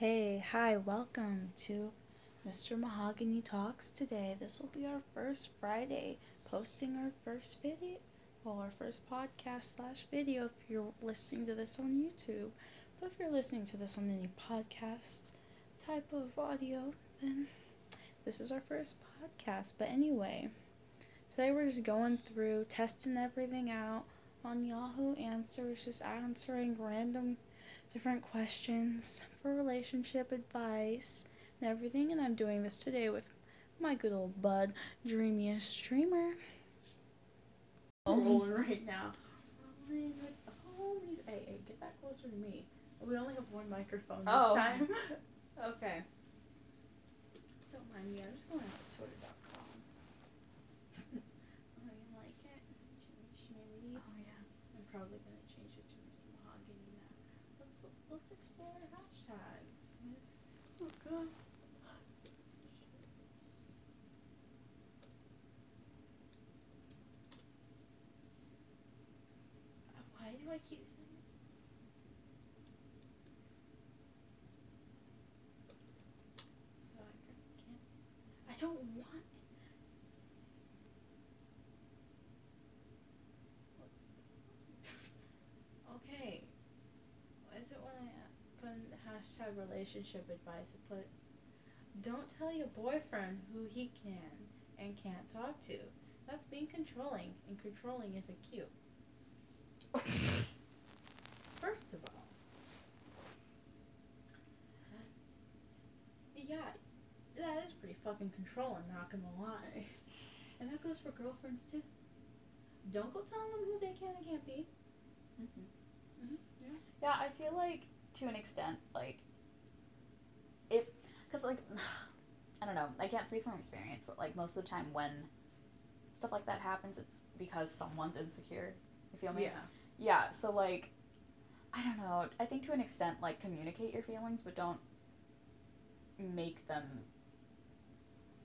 Hey, hi, welcome to Mr. Mahogany Talks today. This will be our first Friday, posting our first video, well, our first podcast slash video if you're listening to this on YouTube. But if you're listening to this on any podcast type of audio, then this is our first podcast. But anyway, today we're just going through, testing everything out on Yahoo Answers, just answering random different questions for relationship advice and everything. And I'm doing this today with my good old bud, Dreamiest Dreamer. Oh. Rolling right now. Rolling with the homies. Hey, hey, get that closer to me. We only have one microphone this Oh. time. okay. Don't mind me. I'm just going out to Twitter.com. oh, you like it? Shimmy, shimmy. Oh yeah. I'm probably gonna change it to Mr. Mahogany now. Let's let's explore hashtags with oh god. Uh, Why do I keep saying? So I ca- can't. s- I don't want. Okay. What is it when I uh, put in relationship advice? It puts, don't tell your boyfriend who he can and can't talk to. That's being controlling, and controlling isn't cute. First of all, yeah, that is pretty fucking controlling, not gonna lie. And that goes for girlfriends too. Don't go telling them who they can and can't be. hmm Mm-hmm. Yeah. Yeah, I feel like to an extent, like if, cause like I don't know, I can't speak from experience, but like most of the time when stuff like that happens, it's because someone's insecure. You feel me? Yeah. Yeah. So like, I don't know. I think to an extent, like communicate your feelings, but don't make them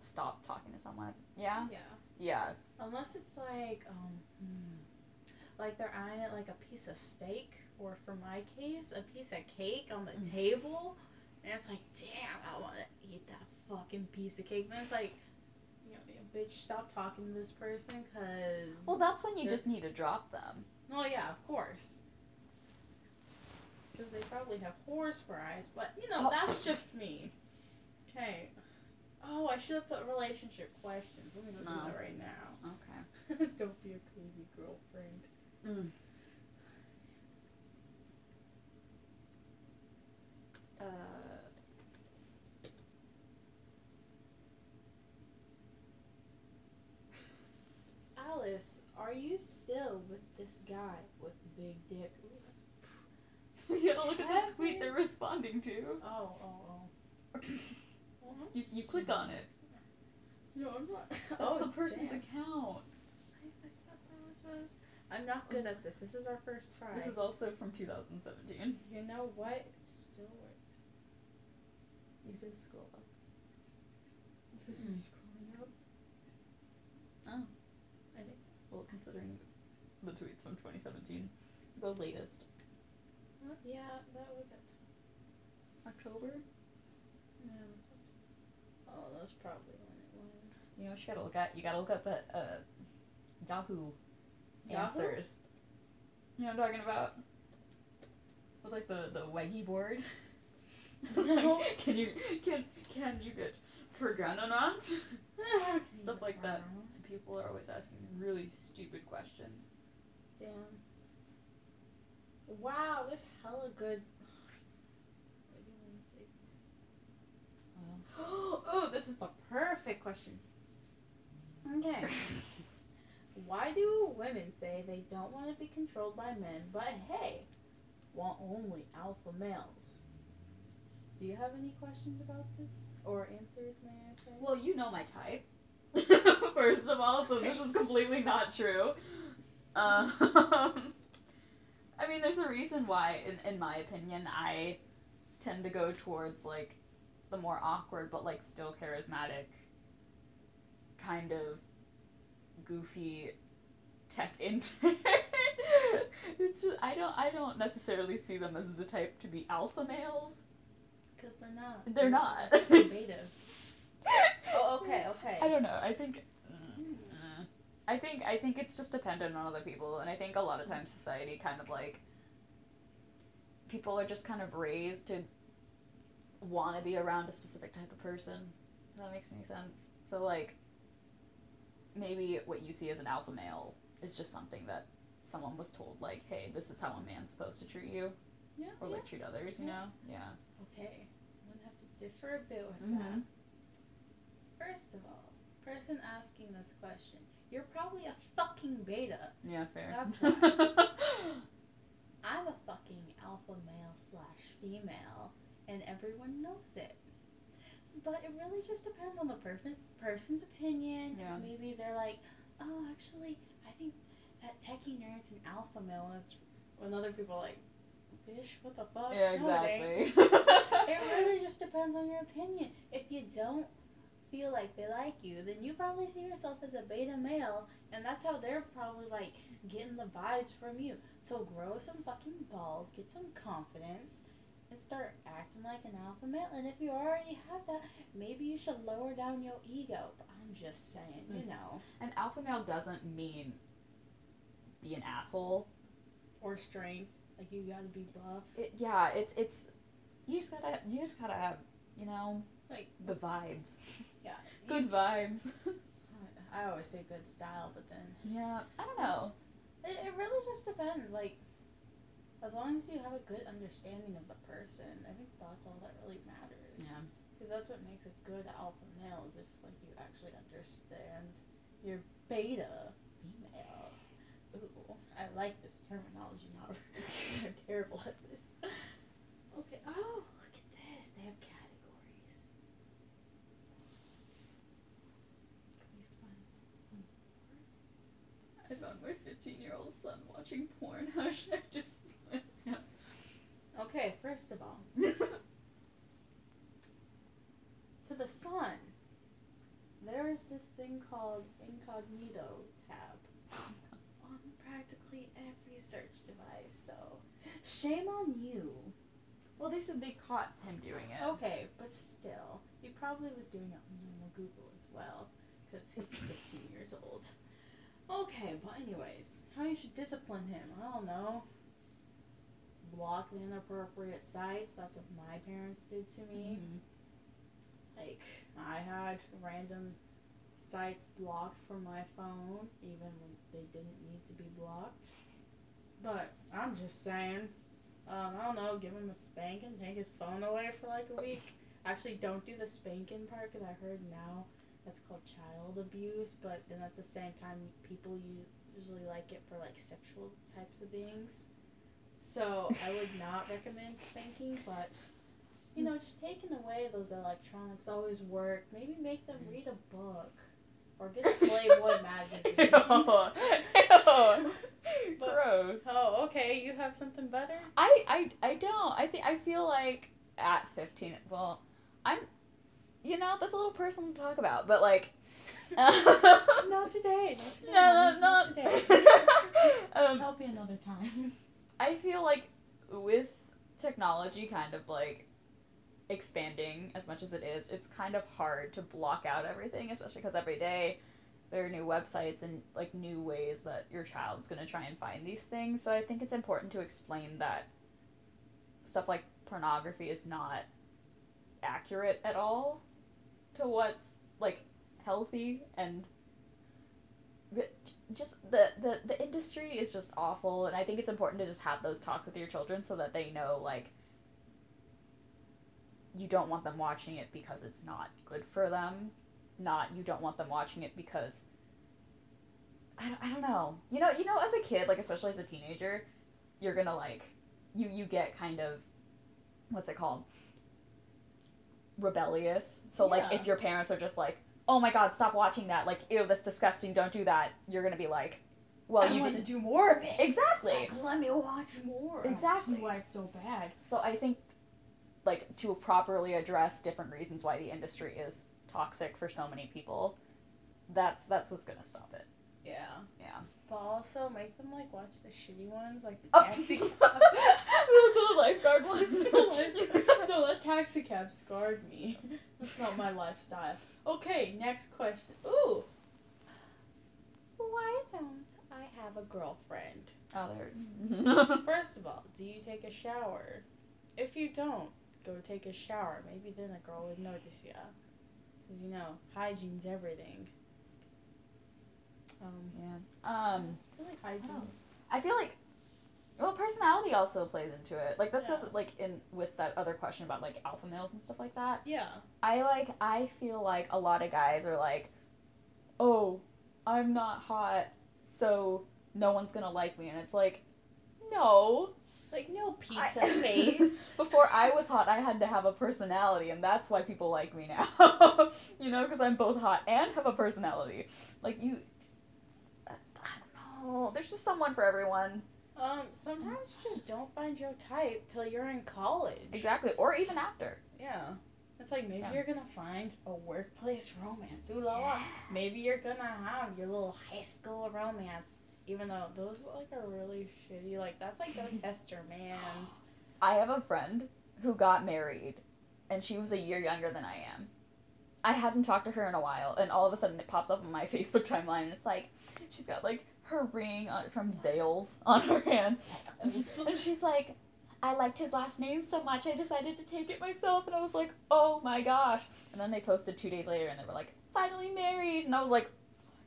stop talking to someone. Yeah. Yeah. Yeah. Unless it's like, um, hmm, like they're eyeing it like a piece of steak, or for my case, a piece of cake on the Mm. table, and it's like, damn, I want to eat that fucking piece of cake. But it's like, you know, bitch, stop talking to this person, cause. Well, that's when you just need to drop them. Oh yeah, of course. Because they probably have whores for eyes, but you know Oh. that's just me. Okay. Oh, I should have put relationship questions. Let me go No. do that right now. Okay. Don't be a crazy girlfriend. Mm. Uh, Alice, are you still with this guy with the big dick? You look at that tweet they're responding to. Oh, oh, oh. Well, You, you click on it. No, I'm not. That's oh, the person's damn. account. I, I thought that was, was. I'm not good at this. This is our first try. This is also from 2017. You know what? It still works. You did scroll up. This is Mm. me scrolling up. Oh. Well, considering the tweets from 2017. The latest. Uh, yeah, that was it. October? Yeah. Oh, that's probably when it was. You know what you gotta look at? You gotta look up at uh, Yahoo, Yahoo? answers. You know what I'm talking about? With like the, the waggy board. Can you can can you get pregnant? Stuff like that. People are always asking really stupid questions. Damn. Wow, there's hella good. Wait, let me see. oh, this is the perfect question. Okay. Why do women say they don't want to be controlled by men, but hey, want only alpha males? Do you have any questions about this? Or answers, may I say? Well, you know my type. First of all, so this is completely not true. Um, I mean, there's a reason why, in, in my opinion, I tend to go towards like the more awkward but like still charismatic kind of goofy tech intern. it's just, I don't I don't necessarily see them as the type to be alpha males. Because they're not. They're not. fucking betas. Oh, okay, okay. I don't know. I think. mm, I think I think it's just dependent on other people, and I think a lot of times society kind of like people are just kind of raised to want to be around a specific type of person. If that makes any sense. So like maybe what you see as an alpha male is just something that someone was told like, hey, this is how a man's supposed to treat you Yeah, or yeah. like treat others, you Yeah. know? Yeah. Okay, I'm gonna have to differ a bit with Mhm. that. First of all, person asking this question, you're probably a fucking beta. Yeah, fair. That's why. I'm a fucking alpha male slash female, and everyone knows it. S- But it really just depends on the per- person's opinion. Because Yeah. maybe they're like, oh, actually, I think that techie nerd's an alpha male. And it's when other people are like, bitch, what the fuck? yeah, exactly. It really just depends on your opinion. If you don't feel like they like you, then you probably see yourself as a beta male, and that's how they're probably like getting the vibes from you. So grow some fucking balls, get some confidence, and start acting like an alpha male. And if you already have that, maybe you should lower down your ego. But I'm just saying, you Mm. know, An alpha male doesn't mean be an asshole. or strength. Like you gotta be buff. It, yeah, it's it's you just gotta you just gotta have you know Like the vibes, yeah, good vibes. I always say good style, but then yeah, I don't know. It, it really just depends. Like, as long as you have a good understanding of the person, I think that's all that really matters. Yeah. Because that's what makes a good alpha male is if like you actually understand your beta female. Ooh, I like this terminology. Not I'm terrible at this. Okay. Oh, look at this. They have Fifteen-year-old son watching porn. How should I just let? Okay, first of all, to the son, there is this thing called incognito tab on practically every search device, so shame on you. Well, they said they caught him doing it. Okay, but still, he probably was doing it on Google as well, because he's 15 years old. Okay, but anyways, how you should discipline him? I don't know. Block the inappropriate sites. That's what my parents did to me. Mhm. Like, I had random sites blocked from my phone, even when they didn't need to be blocked. But I'm just saying, um, I don't know, give him a spanking, take his phone away for like a week. Actually, don't do the spanking part because I heard now that's called child abuse. But then at the same time, people usually like it for like sexual types of things. So I would not recommend spanking, but you know, just taking away those electronics always work. Maybe make them mm. read a book or get a Playboy magazine. Ew. But- Gross. oh, okay. You have something better? I, I I don't. I think I feel like at 15. Well, I'm. You know, that's a little personal to talk about, but like. Not today. Not today. No, no, mommy, not today. um, Help you another time. I feel like with technology kind of like expanding as much as it is, it's kind of hard to block out everything, especially because every day there are new websites and like new ways that your child's going to try and find these things. So I think it's important to explain that stuff like pornography is not accurate at all to what's like healthy and just the, the the industry is just awful and i think it's important to just have those talks with your children so that they know like you don't want them watching it because it's not good for them not you don't want them watching it because I don't, I don't know. You know you know as a kid like especially as a teenager you're gonna like you you get kind of what's it called rebellious so like Yeah. if your parents are just like oh my god stop watching that like ew that's disgusting don't do that you're gonna be like well I you want to do more of it. exactly Like, let me watch more. Exactly. why it's so bad. so i think like to properly address different reasons why the industry is toxic for so many people that's that's what's gonna stop it Yeah. yeah But also make them like watch the shitty ones, like the oh taxi. the, the lifeguard one no, the taxi cab scarred me. That's not my lifestyle. Okay, next question. Ooh. Why don't I have a girlfriend? Oh, there. First of all, do you take a shower? If you don't, go take a shower. Maybe then a girl would notice you. Cause you know, hygiene's everything. Um, yeah. Um. I feel like. I feel like well personality also plays into it. Like this Yeah. was like in with that other question about like alpha males and stuff like that. Yeah. I like I feel like a lot of guys are like, "Oh, I'm not hot, so no one's to like me." And it's like, "No. Like no pizza I- face. Before I was hot, I had to have a personality, and that's why people like me now. you know, because I'm both hot and have a personality. Like you know. There's just someone for everyone. Um, sometimes you just don't find your type till you're in college. Exactly. Or even after. Yeah. It's like maybe Yeah. you're gonna find a workplace romance. Ooh la la. Maybe you're gonna have your little high school romance. Even though those like are really shitty. Like that's like the tester man's. I have a friend who got married, and she was a year younger than I am. I hadn't talked to her in a while, and all of a sudden it pops up on my Facebook timeline, and it's like she's got like her ring on, from Zales on her hand, and, she's like, "I liked his last name so much, I decided to take it myself." And I was like, "Oh my gosh!" And then they posted two days later, and they were like, "Finally married," and I was like,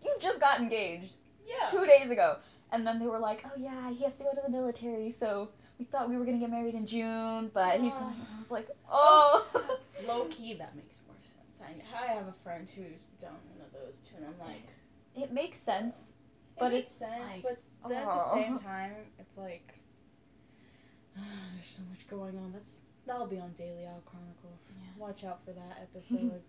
"You just got engaged." Yeah. two days ago. And then they were like, oh yeah, he has to go to the military, so we thought we were gonna get married in June, but he's. Oh. I was like, oh. oh. Low key, that makes more sense. I, I have a friend who's done one of those too, and I'm like, it makes sense, but makes it's sense, like, but then at the oh. same time, it's like there's so much going on. That's that'll be on Daily Out Chronicles. Yeah. Watch out for that episode.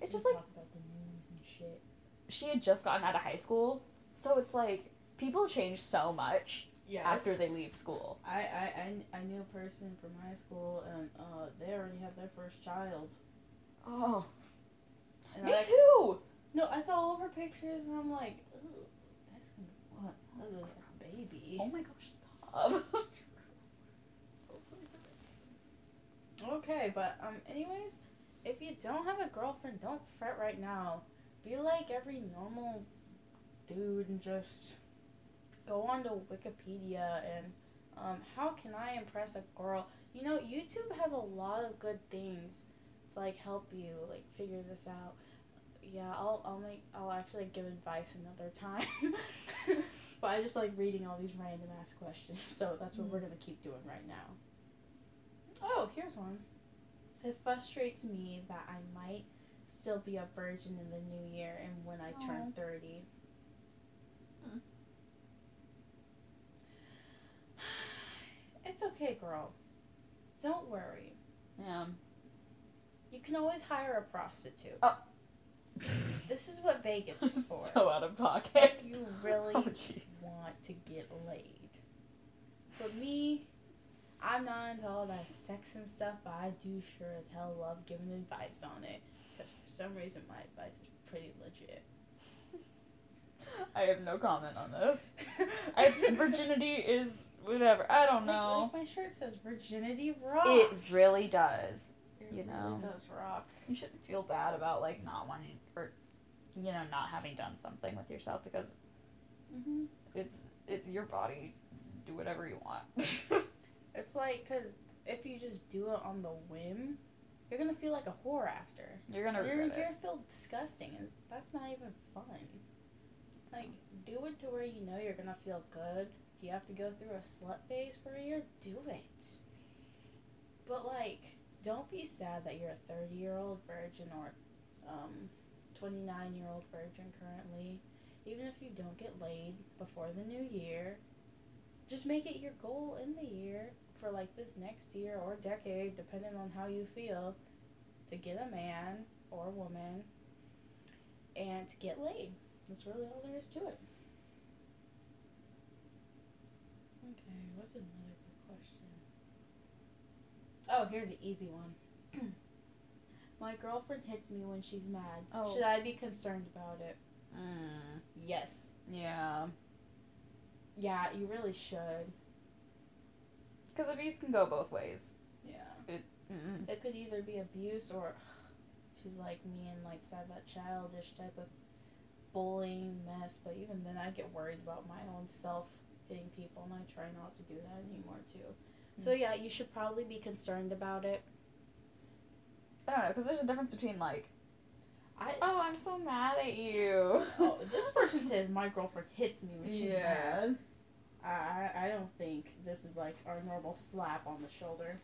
it's just like talk about the news and shit. she had just gotten out of high school, so it's like people change so much Yeah, after they leave school. I, I, I, I knew a person from high school, and uh, they already have their first child. Oh, And me I, too. No, I saw all of her pictures, and I'm like, gonna what ugly ass baby. Oh my gosh, stop. Okay, but um, anyways, if you don't have a girlfriend, don't fret right now. Be like every normal dude and just go on to Wikipedia and um, how can I impress a girl? You know, YouTube has a lot of good things to like help you like figure this out. Yeah, I'll I'll make I'll actually give advice another time. but I just like reading all these random ass questions, so that's what we're gonna keep doing right now. Oh, here's one. It frustrates me that I might still be a virgin in the new year and when I turn 30. Hmm. It's okay, girl. Don't worry. yeah. You can always hire a prostitute. Oh. This is what Vegas is for. so out of pocket. if you really Oh, want to get laid. For me, I'm not into all that sex and stuff, but I do sure as hell love giving advice on it. Because for some reason, my advice is pretty legit. I have no comment on this. I, virginity is whatever. I don't Like- know. Like, my shirt says virginity rocks. It really does. It you know. does rock. You shouldn't feel bad about like not wanting or you know not having done something with yourself because hmm it's it's your body. Do whatever you want. It's like, because if you just do it on the whim, you're going to feel like a whore after. You're gonna You're, you're gonna feel disgusting, and that's not even fun. Like, do it to where you know you're gonna feel good. If you have to go through a slut phase for a year, do it. But like, don't be sad that you're a 30 year old virgin or um, 29 year old virgin currently. Even if you don't get laid before the new year, just make it your goal in the year for like this next year or decade, depending on how you feel, to get a man or woman and to get laid. That's really all there is to it. Okay, what's another? Oh, here's an easy one. My girlfriend hits me when she's mad. Oh. Should I be concerned about it? Mm, Yes. yeah. Yeah, you really should. Because abuse can go both ways. Yeah. Mm. It could either be abuse or she's like me and like said that childish type of bullying mess. But even then, I get worried about my own self hitting people, and I try not to do that anymore too. So yeah, you should probably be concerned about it. I don't know, because there's a difference between like, I oh, I'm so mad at you. oh, this person says my girlfriend hits me when she's mad. I I- I don't think this is like our normal slap on the shoulder.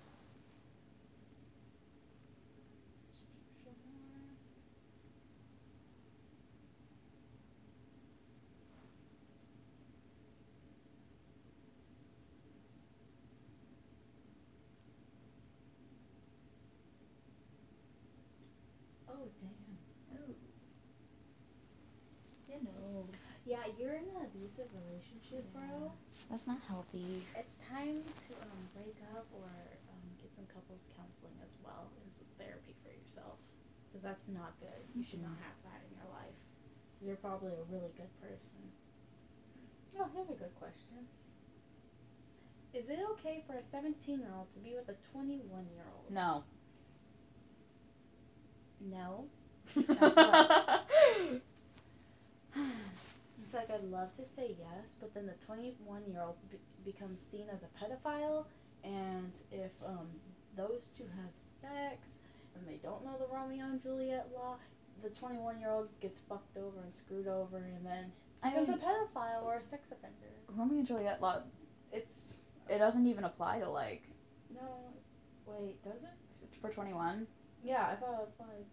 Oh damn. Ooh. You know. Yeah, you're in an abusive relationship, bro. That's not healthy. It's time to um, break up or um, get some couples counseling as well and some therapy for yourself. Because that's not good. You should not have that in your life. Because you're probably a really good person. Oh, here's a good question. Is it okay for a 17 year old to be with a 21 year old? No. No. That's what- It's like I'd love to say yes, but then the 21 year old be- becomes seen as a pedophile, and if um, those two have sex and they don't know the Romeo and Juliet law, the 21 year old gets fucked over and screwed over, and then I becomes mean, a pedophile or a sex offender. Romeo and Juliet law, It's it doesn't even apply to like no, wait, does it? for 21. Yeah, I thought it applied.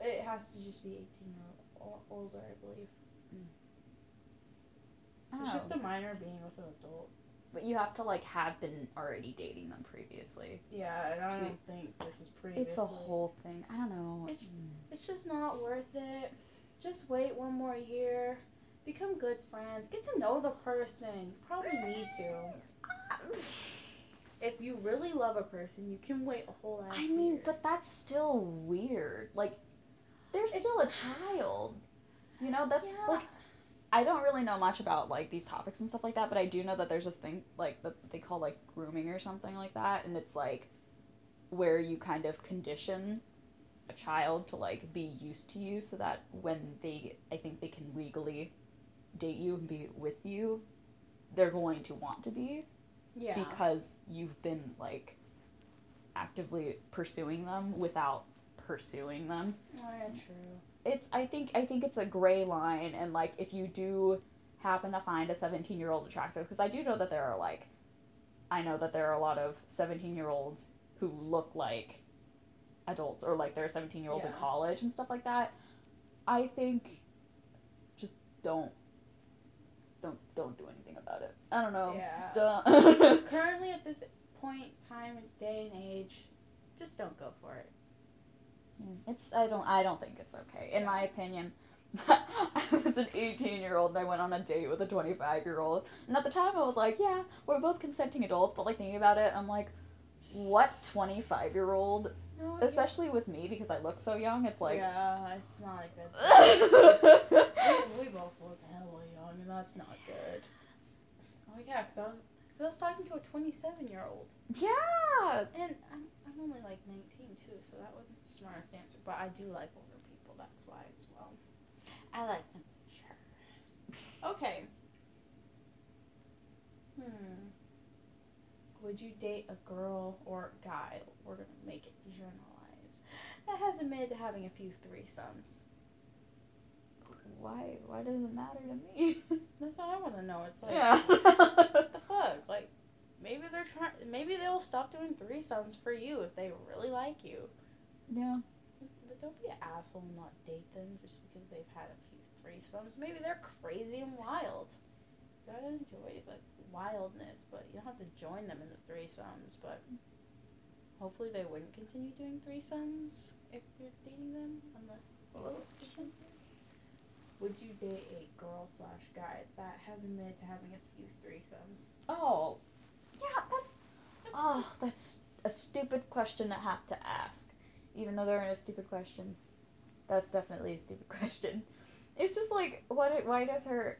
It has to just be 18 or older, I believe. It's just a oh. minor being with an adult. but you have to like have been already dating them previously. Yeah, and I don't think this is previously. It's a whole thing. I don't know. It's- mm. It's just not worth it. Just wait one more year. Become good friends. Get to know the person. You probably need to. If you really love a person, you can wait a whole ass I mean, year. but that's still weird. Like, they're still a child. You know, that's Yeah. like I don't really know much about like these topics and stuff like that, but I do know that there's this thing like that they call like grooming or something like that, and it's like where you kind of condition a child to like be used to you so that when they I think they can legally date you and be with you, they're going to want to be yeah. because you've been like actively pursuing them without pursuing them. Oh, yeah, true. It's I think I think it's a gray line and like if you do happen to find a 17 year old attractive because I do know that there are like I know that there are a lot of 17 year olds who look like adults or like they're 17 year olds in college and stuff like that. I think just don't don't don't do anything about it. I don't know. Yeah. Currently, at this point, time, day, and age, just don't go for it. Mm, it's I don't I don't think it's okay. In my opinion, I was an 18 year old and I went on a date with a 25 year old. And at the time I was like, yeah, we're both consenting adults, but like thinking about it, I'm like, what 25 year old, No, especially with me because I look so young, it's like yeah, it's not a good. we, we both look hella young, and that's not good. Oh yeah, because I was, I was talking to a 27 year old, yeah. and I'm, I'm only like 19 too, so that wasn't the smartest answer. But I do like older people, that's why as well. I like them. Sure. Okay. Hmm. Would you date a girl or guy? We're gonna make it generalize. That has admitted to having a few threesomes. Why why does it matter to me? That's what I want to know. It's like, yeah. what the fuck? Like, maybe they're trying. Maybe they'll stop doing threesomes for you if they really like you. yeah. But don't be an asshole and not date them just because they've had a few threesomes. Maybe they're crazy and wild. You gotta enjoy the wildness, but you don't have to join them in the threesomes. But hopefully they wouldn't continue doing threesomes if you're dating them, unless. Would you date a girl slash guy that has admitted to having a few threesomes? Oh, yeah, that's oh, that's a stupid question to have to ask. Even though there are no stupid questions, that's definitely a stupid question. It's just like, what? it- Why does her?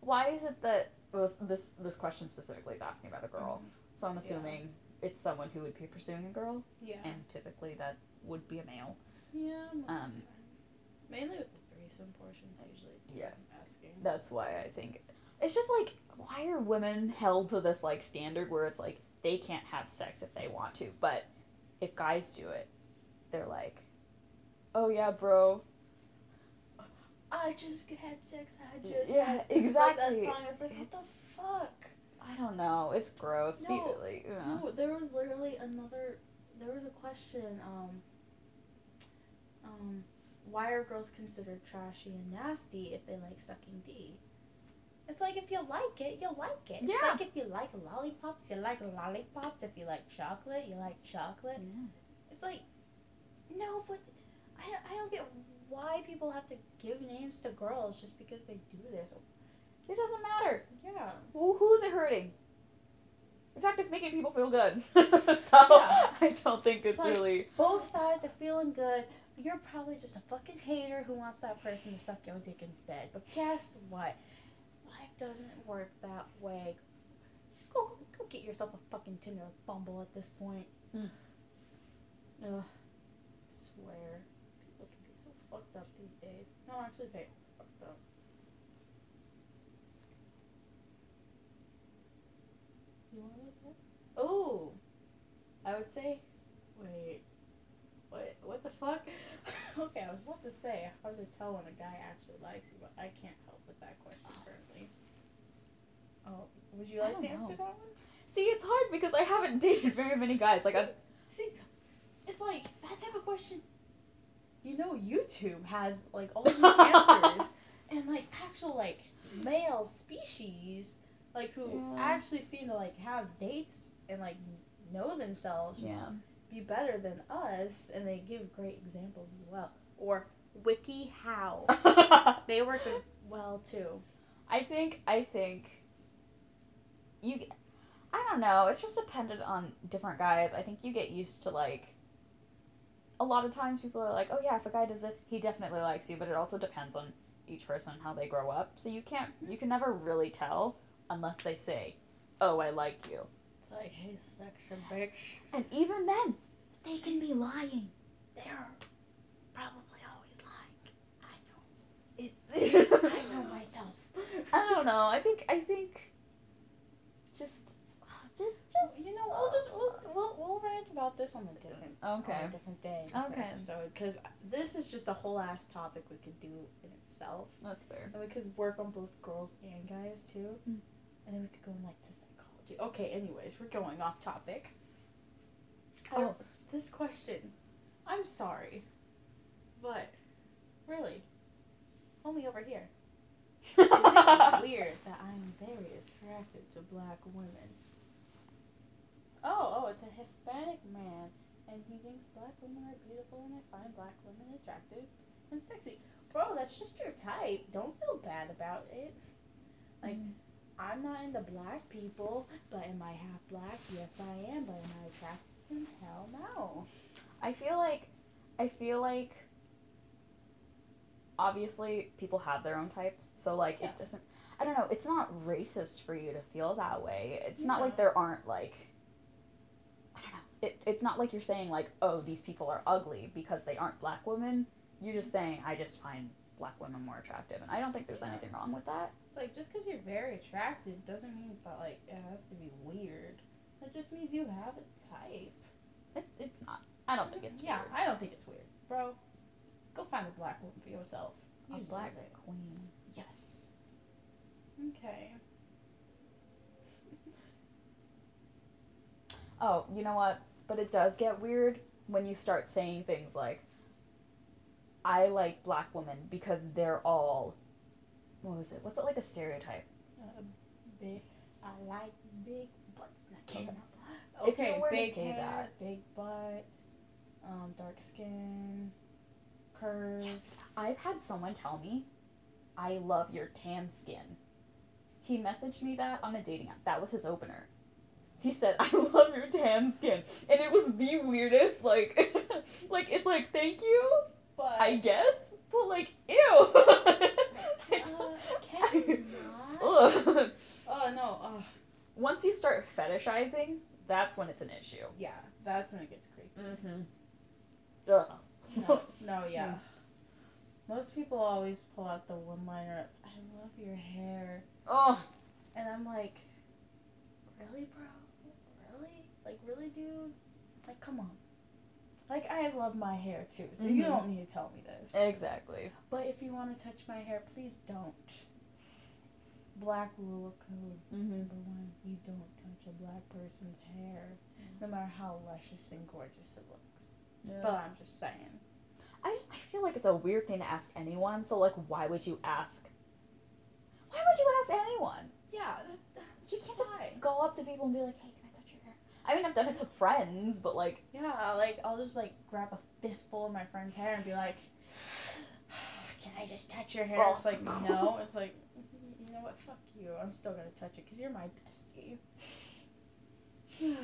Why is it that well, this this question specifically is asking about a girl? Mm-hmm. So I'm assuming it's someone who would be pursuing a girl, Yeah. and typically that would be a male. yeah, most um, of the um, time. Mainly with the threesome portions, uh, usually. Yeah. asking. That's why I think it's just like why are women held to this like standard where it's like they can't have sex if they want to, but if guys do it, they're like, oh yeah, bro. I just had sex. I just Yeah, exactly. Like that song. It's like, what the fuck? I don't know. It's gross. No, like, know. No, there was literally another. There was a question. Um. Um, why are girls considered trashy and nasty if they like sucking D? It's like if you like it, you like it. It's like if you like lollipops, you like lollipops. If you like chocolate, you like chocolate. Yeah. It's like, no, but I, I don't get why people have to give names to girls just because they do this. It doesn't matter. Yeah. Who, who's it hurting? In fact, it's making people feel good. so Yeah. I don't think it's It's like- really. Both sides are feeling good. You're probably just a fucking hater who wants that person to suck your dick instead. But guess what? Doesn't work that way. Go, go get yourself a fucking Tinder Bumble at this point. Mm. Ugh. I swear. People can be so fucked up these days. No, actually, they are fucked up. You want to look at? Oh! I would say. Wait. What? What the fuck? okay, I was about to say hard to tell when a guy actually likes you, but I can't help with that question currently. Oh, would you like to don't answer that one? See, it's hard because I haven't dated very many guys. Like, See- I. See, it's like that type of question. You know, YouTube has like all these answers, and like actual like male species, like who Yeah. actually seem to like have dates and like know themselves Yeah. Be better than us, and they give great examples as well. Or WikiHow, they work well too. I think I think you I don't know, it's just dependent on different guys. I think you get used to like a lot of times people are like, "Oh yeah, if a guy does this, he definitely likes you," but it also depends on each person how they grow up. So you can't you can never really tell unless they say, "Oh, I like you." Like, hey, sexy bitch. And even then, they can be lying. They're probably always lying. I know. It's I know myself. I don't know. I think I think just just just You know, we'll just we'll we'll, we'll rant about this on a different Okay. on a different day, Okay. So because this is just a whole ass topic we could do in itself, That's fair. and we could work on both girls and guys too, Mm. and then we could go in like to. Okay, anyways, we're going off topic. Oh. This question, I'm sorry, but really, only over here. Is it weird that I am very attracted to black women? Oh, oh, it's a Hispanic man, and he thinks black women are beautiful, and I find black women attractive and sexy. Bro, that's just your type. Don't feel bad about it. Like, mm. I'm not into black people, but am I half black? Yes, I am. But am I attracted? Hell no. I feel like I feel like obviously people have their own types, so like Yeah. it doesn't I don't know, it's not racist for you to feel that way. It's not like there aren't like I don't know. It, it's not like you're saying like, oh, these people are ugly because they aren't black women. You're just mm-hmm. saying I just find black women more attractive and I don't think there's Yeah. anything wrong with that. It's like just because you're very attractive doesn't mean that like it has to be weird. It just means you have a type. It's it's not. I don't think it's yeah, weird. I don't think it's weird, bro. Go find a black woman for yourself. You A black it. queen. Yes. Okay. Oh, you know what? But it does get weird when you start saying things like, I like black women because they're all. What was it? What's it like a stereotype? Uh, big. I like big butts. I can't. Okay. If you Okay, were to big say hair, that. big butts, um, dark skin, curves. I've had someone tell me, I love your tan skin. He messaged me that on a dating app. That was his opener. He said, I love your tan skin. And it was the weirdest, like, like, it's like, thank you, But I guess, but like, ew. I uh, don't- can you. Oh no. Oh. Once you start fetishizing that's when it's an issue. Yeah, that's when it gets creepy. Mm-hmm. Ugh. No, no, yeah. Most people always pull out the one liner, I love your hair. Oh, And I'm like, really, bro? Really? Like, really, dude? Like, come on. Like, I love my hair too, so you Mhm. don't need to tell me this. exactly. But if you want to touch my hair, please don't. Black rule of code. Mm-hmm. Number one, you don't touch a black person's hair, no matter how luscious and gorgeous it looks. But I'm just saying. I just I feel like it's a weird thing to ask anyone. So like, why would you ask? Why would you ask anyone? Yeah, that's, that's You can't just go up to people and be like, "Hey, I touch your hair?" I mean, I've done it to friends, but like, Yeah, like I'll just like grab a fistful of my friend's hair and be like, "Can I just touch your hair?" Oh. It's like no. It's like, you know what? Fuck you. I'm still gonna touch it because you're my bestie.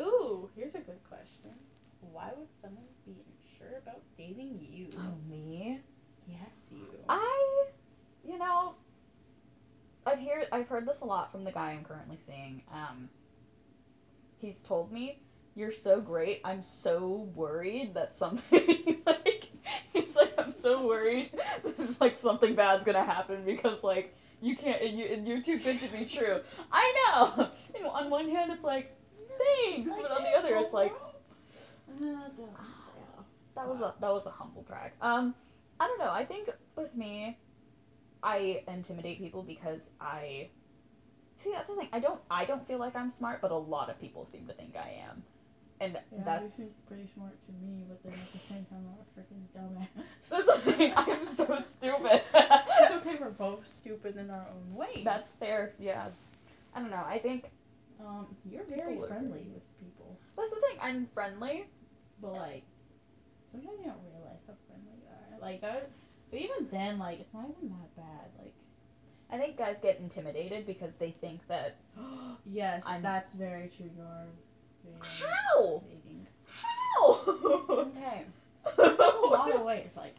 Ooh, here's a good question. Why would someone be unsure about dating you? oh me. Yes, you. I, you know, I've heard I've heard this a lot from the guy I'm currently seeing. Um, he's told me, "You're so great. I'm so worried that something like he's like I'm so worried this is like something bad's gonna happen because like you can't and you and you're too good to be true. I know. Know, on one hand it's like thanks, but on the other it's like that was a that was a humble brag. Um, I don't know. I think with me, I intimidate people because I see that's the thing. I don't I don't feel like I'm smart, but a lot of people seem to think I am, and Yeah, that's you seem pretty smart to me, but then at the same time, I'm a freaking dumbass. that's the thing. I'm so stupid. it's okay, we're both stupid in our own way. That's fair. Yeah. I don't know. I think um, you're very friendly with people, that's the thing. I'm friendly. but like sometimes you don't realize how friendly you are. Like that, but even then, like it's not even that bad. Like I think guys get intimidated because they think that yes, I'm- that's very true. You are very How? intimidating. how. Okay, there's like a lot of ways. Like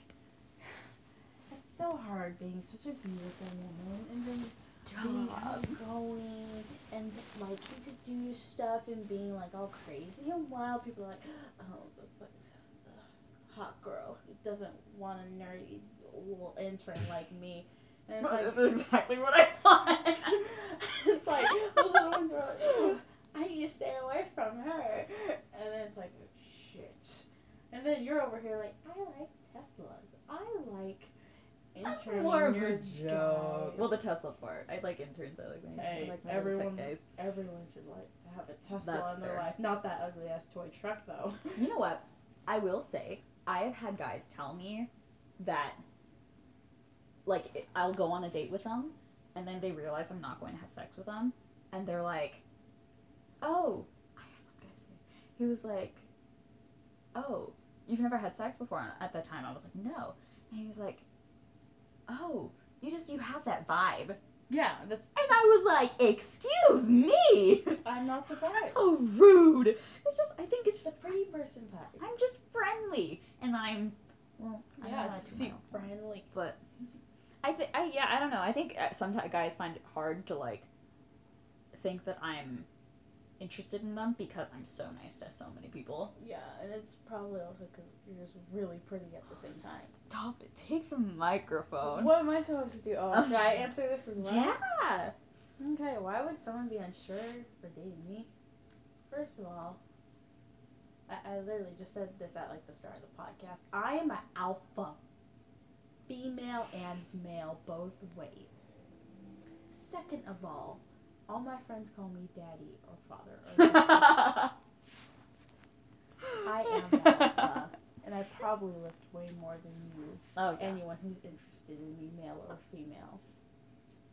it's so hard being such a beautiful woman and then being outgoing and liking to do stuff and being like all crazy and wild. People are like, oh, that's like a hot girl who doesn't want a nerdy little intern like me. And it's like, That's exactly what I want. it's like those are the ones where like, "Ugh, I need to stay away from her. And then it's like, oh, shit. And then you're over here like, I like Teslas. I like That's more of a joke. Well, the. Tesla part. I like interns. I like my, Hey, I like everyone- tech guys. Everyone should like to have a Tesla That's in their fair. life. Not that ugly ass toy truck though. You know what? I will say I have had guys tell me that, like, I'll go on a date with them, and then they realize I'm not going to have sex with them, and they're like, "Oh," I had one guy say, he was like, "Oh, you've never had sex before?" And at that time, I was like, "No," and he was like, "Oh, you just you have that vibe," Yeah, that's. and I was like, "Excuse me." I'm not surprised. Oh, rude. It's just, I think it's it's a just, pretty person vibe. I'm just friendly, and I'm, well, I'm yeah, allowed to see, now. friendly. But I think, I yeah, I don't know. I think uh, sometimes guys find it hard to like think that I'm interested in them because I'm so nice to so many people. Yeah, and it's probably also because you're just really pretty at the same time. Stop it. Take the microphone. What am I supposed to do? Oh, should I answer this as well? Yeah. Okay, why would someone be unsure for dating me? First of all, I, I literally just said this at like the start of the podcast. I am an alpha, female and male, both ways. Second of all, all my friends call me daddy or father. Or. I am the and I probably lift way more than you. Oh, yeah. Anyone who's interested in me, male or female.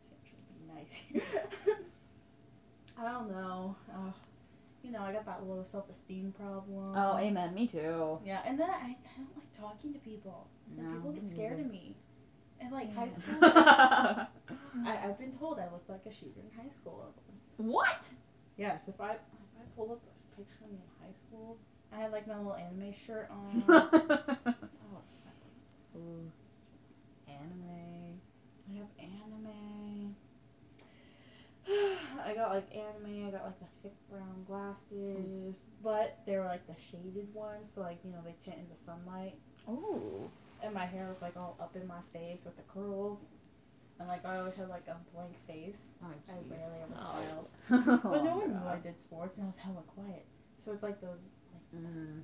See, I'm trying to be nice. I don't know. Uh, you know, I got that low self esteem problem. Oh, amen. Me too. Yeah, and then I, I don't like talking to people. So No, people get scared of me. In like high school. I, I've been told I looked like a shooter in high school. What? Yes, if I if I pull up a picture of me in high school, I had like my little anime shirt on. oh. Ooh. Anime. I have anime. I got like anime. I got like the thick brown glasses, but they were like the shaded ones, so like you know they tint in the sunlight. Oh. And my hair was like all up in my face with the curls, and like I always had like a blank face. Oh, I jeez. rarely ever No. smiled, but no one knew I did sports, and I was hella quiet. So it's like those like Mm.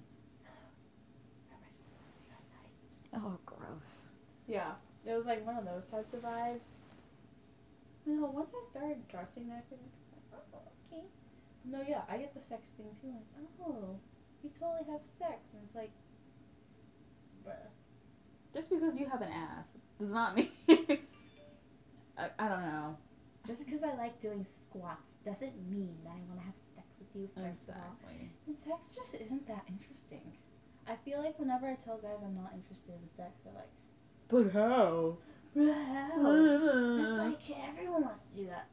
Oh, gross. Yeah, it was like one of those types of vibes. You know, once I started dressing like, oh, okay. No, yeah, I get the sex thing too. Like, oh, you totally have sex, and it's like, bruh. Just because you have an ass does not mean. I, I don't know. Just because I like doing squats doesn't mean that I want to have sex with you. First of all, and sex just isn't that interesting. I feel like whenever I tell guys I'm not interested in sex, they're like, But how? "Wow." It's like everyone wants to do that.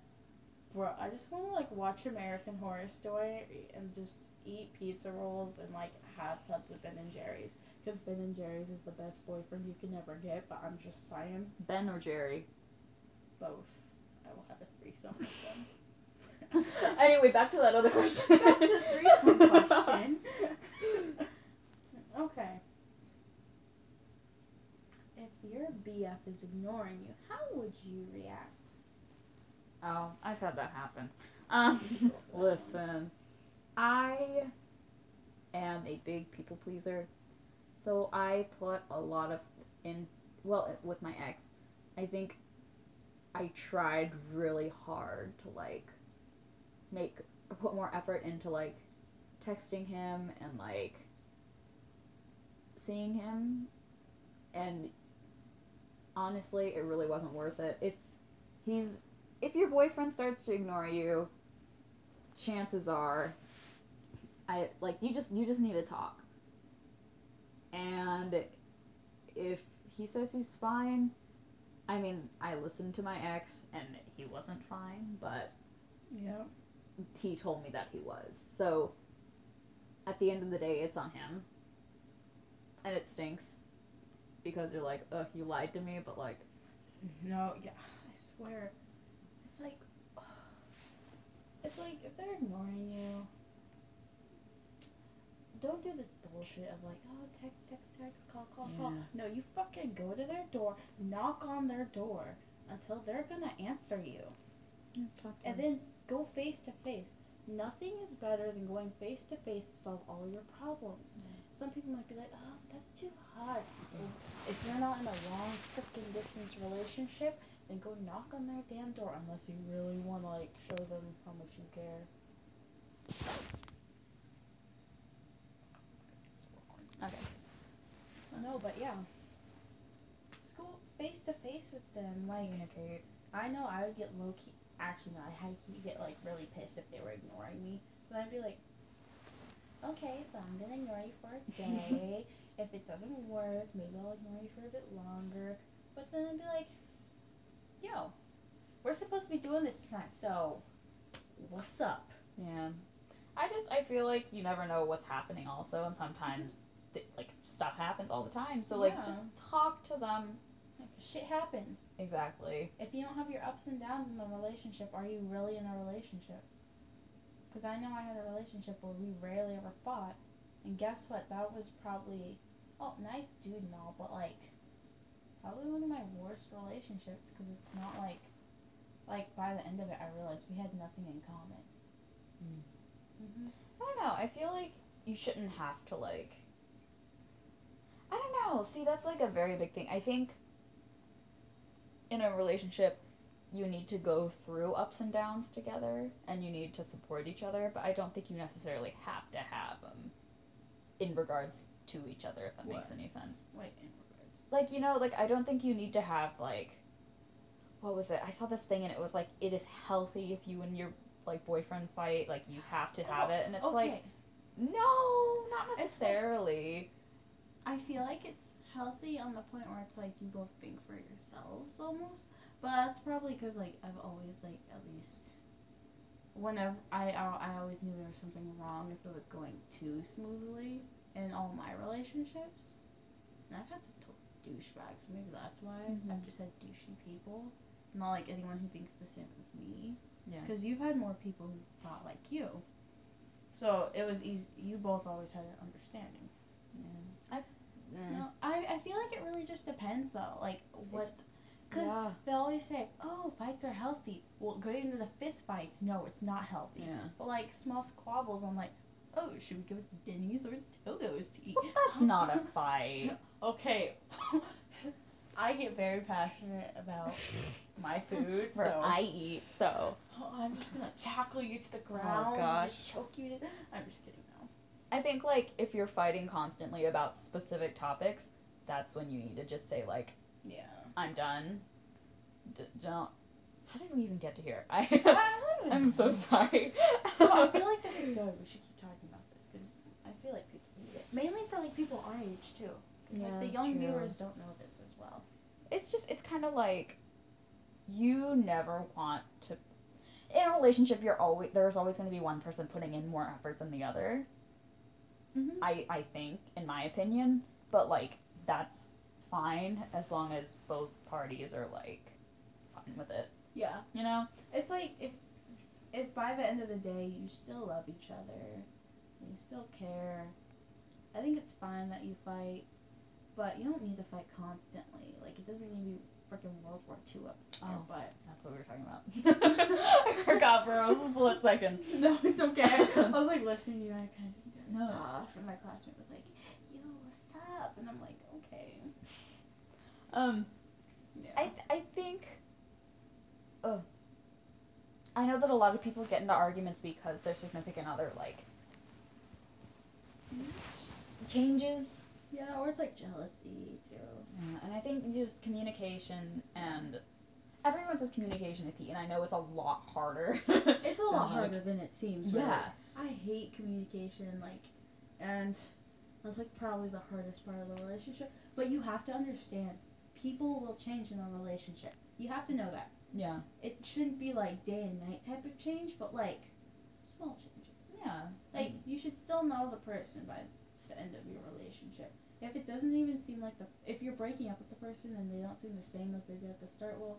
Bro, I just want to like watch American Horror Story and just eat pizza rolls and like have tubs of Ben and Jerry's. Because Ben and Jerry's is the best boyfriend you can ever get, but I'm just saying Ben or Jerry? both. I will have a threesome with them. anyway, back to that other question. That's a threesome question. okay. If your BF is ignoring you, how would you react? Oh, I've had that happen. Um, listen, I am a big people pleaser, so I put a lot of in. Well, with my ex, I think I tried really hard to like make put more effort into like texting him and like seeing him, and honestly, it really wasn't worth it. If he's if your boyfriend starts to ignore you, chances are I like you just you just need to talk. And if he says he's fine, I mean, I listened to my ex and he wasn't fine, but Yeah. he told me that he was. So at the end of the day, it's on him. And it stinks because you're like, "Ugh, you lied to me," but like No, yeah, I swear. It's like, it's like if they're ignoring you, don't do this bullshit of like, oh, text, text, text, call, call, call. No, you fucking go to their door, knock on their door until they're gonna answer you, and then go face to face. Nothing is better than going face to face to solve all your problems. Some people might be like, oh, that's too hard. Well, if you're not in a long freaking distance relationship, then go knock on their damn door unless you really want to like show them how much you care. Okay. I know, but yeah. Just go face to face with them. Like. I know I would get low key. Actually, no, I high key get like really pissed if they were ignoring me. But I'd be like, okay, so I'm gonna ignore you for a day. if it doesn't work, maybe I'll ignore you for a bit longer. But then I'd be like, yo, we're supposed to be doing this tonight, so what's up? Yeah. I just I feel like you never know what's happening also and sometimes mm-hmm. th- like stuff happens all the time. So like Yeah. just talk to them. Like, shit happens. Exactly. If you don't have your ups and downs in the relationship, are you really in a relationship? Because I know I had a relationship where we rarely ever fought, and guess what? That was probably oh nice dude and all, but like probably one of my worst relationships because it's not like like by the end of it I realized we had nothing in common. Mm. Mm-hmm. I don't know. I feel like you shouldn't have to like I don't know. See, that's like a very big thing. I think in a relationship you need to go through ups and downs together and you need to support each other, but I don't think you necessarily have to have them in regards to each other if that makes any sense. Wait, in. Like you know like i don't think you need to have like what was it i saw this thing and it was like it is healthy if you and your like boyfriend fight like you have to have Oh, it and it's okay. like no not like- necessarily I feel like it's healthy on the point where it's like you both think for yourselves almost. But that's probably because like I've always like at least whenever I I always knew there was something wrong if it was going too smoothly in all my relationships. And I've had some douchebags, so maybe that's why Mhm. I've just had douchey people. Not like anyone who thinks the same as me. Yeah. Because you've had more people who thought like you. So it was easy. You both always had an understanding. Yeah. I. No, I, I feel like it really just depends though. Like what. Because Yeah. they always say, oh, fights are healthy. Well, going into the fist fights, no, it's not healthy. Yeah. But like small squabbles, I'm like, oh, should we go to Denny's or to Togo's to eat? That's not a fight. Okay. I get very passionate about my food, For so I eat, so Oh, I'm just gonna tackle you to the oh, ground. and gosh. Just choke you to. I'm just kidding now. I think like if you're fighting constantly about specific topics, that's when you need to just say like, Yeah. I'm done. D- don't. How did we even get to here? I. I I'm so sorry. well, I feel like this is good. We should keep talking about this because I feel like people need it. Mainly for like people our age too. Yeah, like the young true. viewers don't know this as well. it's just it's kind of like you never want to in a relationship you're always there's always going to be one person putting in more effort than the other Mm-hmm. i i think in my opinion but like that's fine as long as both parties are like fine with it Yeah. you know It's like if if by the end of the day you still love each other, and you still care, I think it's fine that you fight, but you don't need to fight constantly. Like it doesn't need to be freaking World War II up your Oh. butt. that's what we were talking about i forgot for a split second No, it's okay. I was like listening to you, and I kind of just doing No. stuff, and my classmate was like, "Yo, what's up?" And I'm like, "Okay." um Yeah. I I think. Oh. I know that a lot of people get into arguments because their significant other like just changes, yeah, or it's like jealousy too. Yeah, and I think just communication and everyone says communication is key, and I know it's a lot harder. It's a lot than, like- harder than it seems. Really. Yeah, I hate communication, like, and that's like probably the hardest part of the relationship. But you have to understand, people will change in a relationship. You have to know that. yeah, It shouldn't be like day and night type of change, but like small changes. yeah. Like you should still know the person by the end of your relationship. If it doesn't even seem like the if you're breaking up with the person and they don't seem the same as they did at the start, well,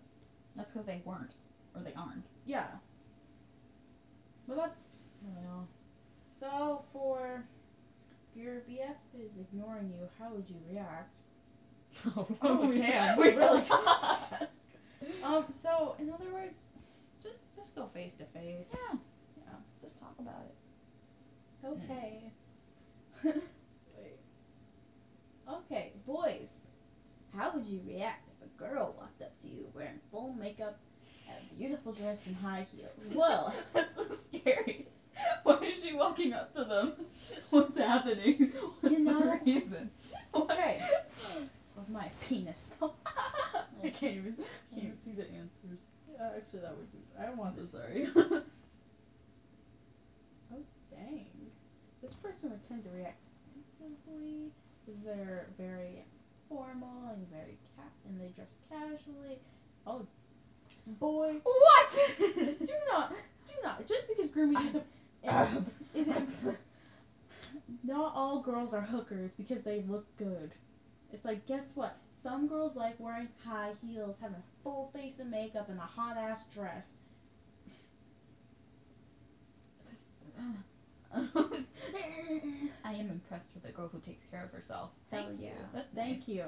That's because they weren't or they aren't. yeah. Well, that's I don't know. So for if your BF is ignoring you, how would you react? Oh, damn, we really Um. So in other words, just just go face to face. Yeah, Yeah. just talk about it. It's okay. Wait. Okay, boys. How would you react if a girl walked up to you wearing full makeup and a beautiful dress and high heels? Well, that's so scary. Why is she walking up to them? What's happening? What's You know- the reason? okay. With my penis. I can't even can't even see the answers. Yeah, actually, that would be. I don't want I'm to. so sorry. Oh dang! This person would tend to react simply. They're very formal and very cat, and they dress casually. Oh, boy! what? do not, do not. Just because grooming isn't isn't. Not all girls are hookers because they look good. It's like, guess what? Some girls like wearing high heels, having a full face of makeup, and a hot ass dress. I am impressed with a girl who takes care of herself. Thank you. yeah. That's Thank nice. you.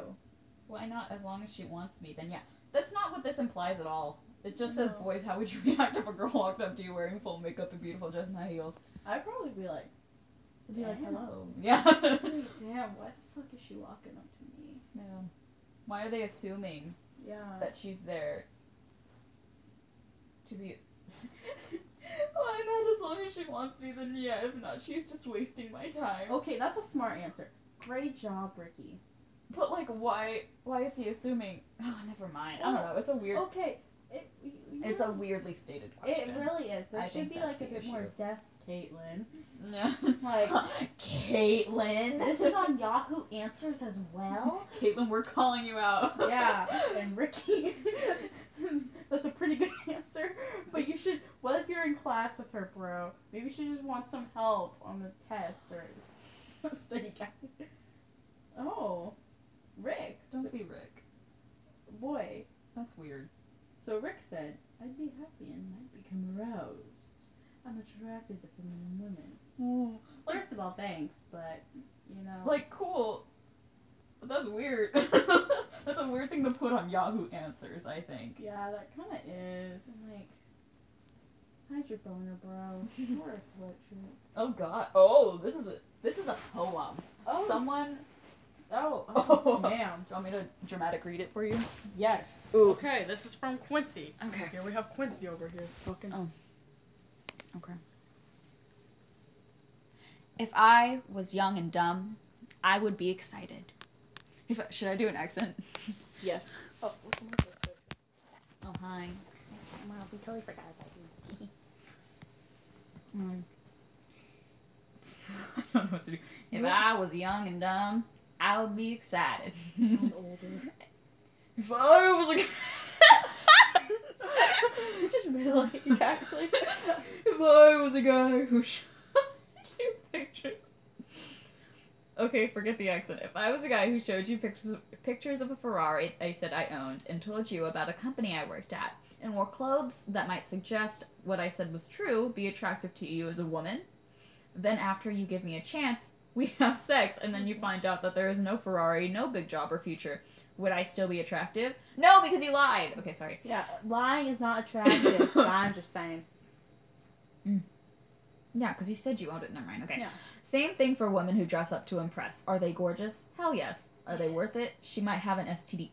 Why not? As long as she wants me, then yeah. That's not what this implies at all. It just says, boys, how would you react if a girl walked up to you wearing full makeup and beautiful dress and high heels? I'd probably be like, I'd be like, hello. Yeah. damn, why the fuck is she walking up to me? yeah. Why are they assuming Yeah. that she's there to be. Oh, why not? As long as she wants me, then yeah. If not, she's just wasting my time. Okay, that's a smart answer. Great job, Ricky. But like, why? Why is he assuming? Oh, never mind. I don't oh, know. It's a weird. Okay, it, It's know- a weirdly stated question. It really is. There I should be like a bit more depth, Caitlin. No. Like- Caitlin. This is on Yahoo Answers as well. Caitlin, we're calling you out. Yeah, and Ricky. That's a pretty good answer. But you should. What if you're in class with her, bro? Maybe she just wants some help on the test or study guide. Oh, Rick. Don't be Rick. boy. That's weird. So Rick said, I'd be happy and might become aroused. I'm attracted to feminine women. First of all, thanks, but, you know. Like, cool. But that's weird. that's a weird thing to put on Yahoo Answers, I think. Yeah, that kind of is. And, like, hide your boner, bro. Wear a sweatshirt. Oh god. Oh, this is a this is a poem. Oh, Someone. oh, Oh, ma'am. Do you want me to dramatic read it for you? Yes. Ooh. Okay, this is from Quincy. Okay. Here we have Quincy over here. Fucking. Oh. Okay. If I was young and dumb, I would be excited. If I, should I do an accent? Yes. Oh, this? Oh hi. Wow, we totally forgot about you. Mm. I don't know what to do. If I was young and dumb, I would be excited. If I was a Just middle age, actually. if I was a guy who showed you pictures. Okay, forget the accent. If I was a guy who showed you pictures pictures of a Ferrari I said I owned and told you about a company I worked at and wore clothes that might suggest what I said was true, be attractive to you as a woman, then after you give me a chance, we have sex and then you find out that there is no Ferrari, no big job or future. Would I still be attractive? No, because you lied. Okay, sorry. Yeah, lying is not attractive. but I'm just saying. Mm. Yeah, because you said you owned it. Never mind. Okay. Yeah. Same thing for women who dress up to impress. Are they gorgeous? Hell yes. Are they worth it? She might have an STD.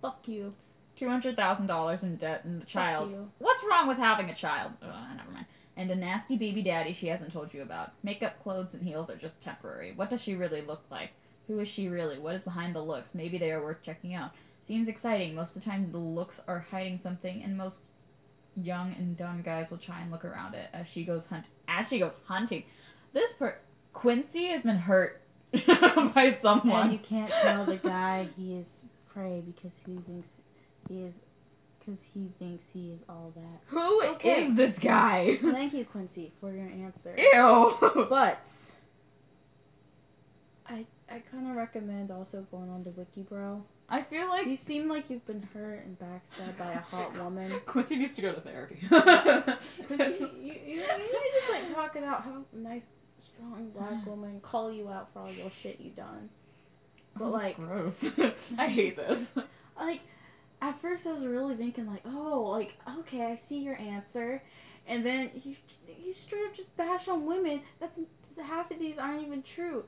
Fuck you. Two hundred thousand dollars in debt and the child. you. What's wrong with having a child? Oh, never mind. And a nasty baby daddy she hasn't told you about. Makeup, clothes, and heels are just temporary. What does she really look like? Who is she really? What is behind the looks? Maybe they are worth checking out. Seems exciting. Most of the time, the looks are hiding something, and most young and dumb guys will try and look around it as she goes hunt. As she goes hunting, this per Quincy has been hurt by someone. And you can't tell the guy he is prey because he thinks he is because he thinks he is all that. Who is Okay. this guy? Thank you, Quincy, for your answer. Ew. But I I kind of recommend also going on to Wikibro. I feel like You seem like you've been hurt and backstabbed by a hot woman. Quincy needs to go to therapy. Quincy, you, you, you need just like talk it out. Have a nice, strong black woman call you out for all your shit you done. But Oh, that's like, gross. I hate this. like at first I was really thinking like, oh, like okay, I see your answer, and then you you straight up just bash on women. That's half of these aren't even true.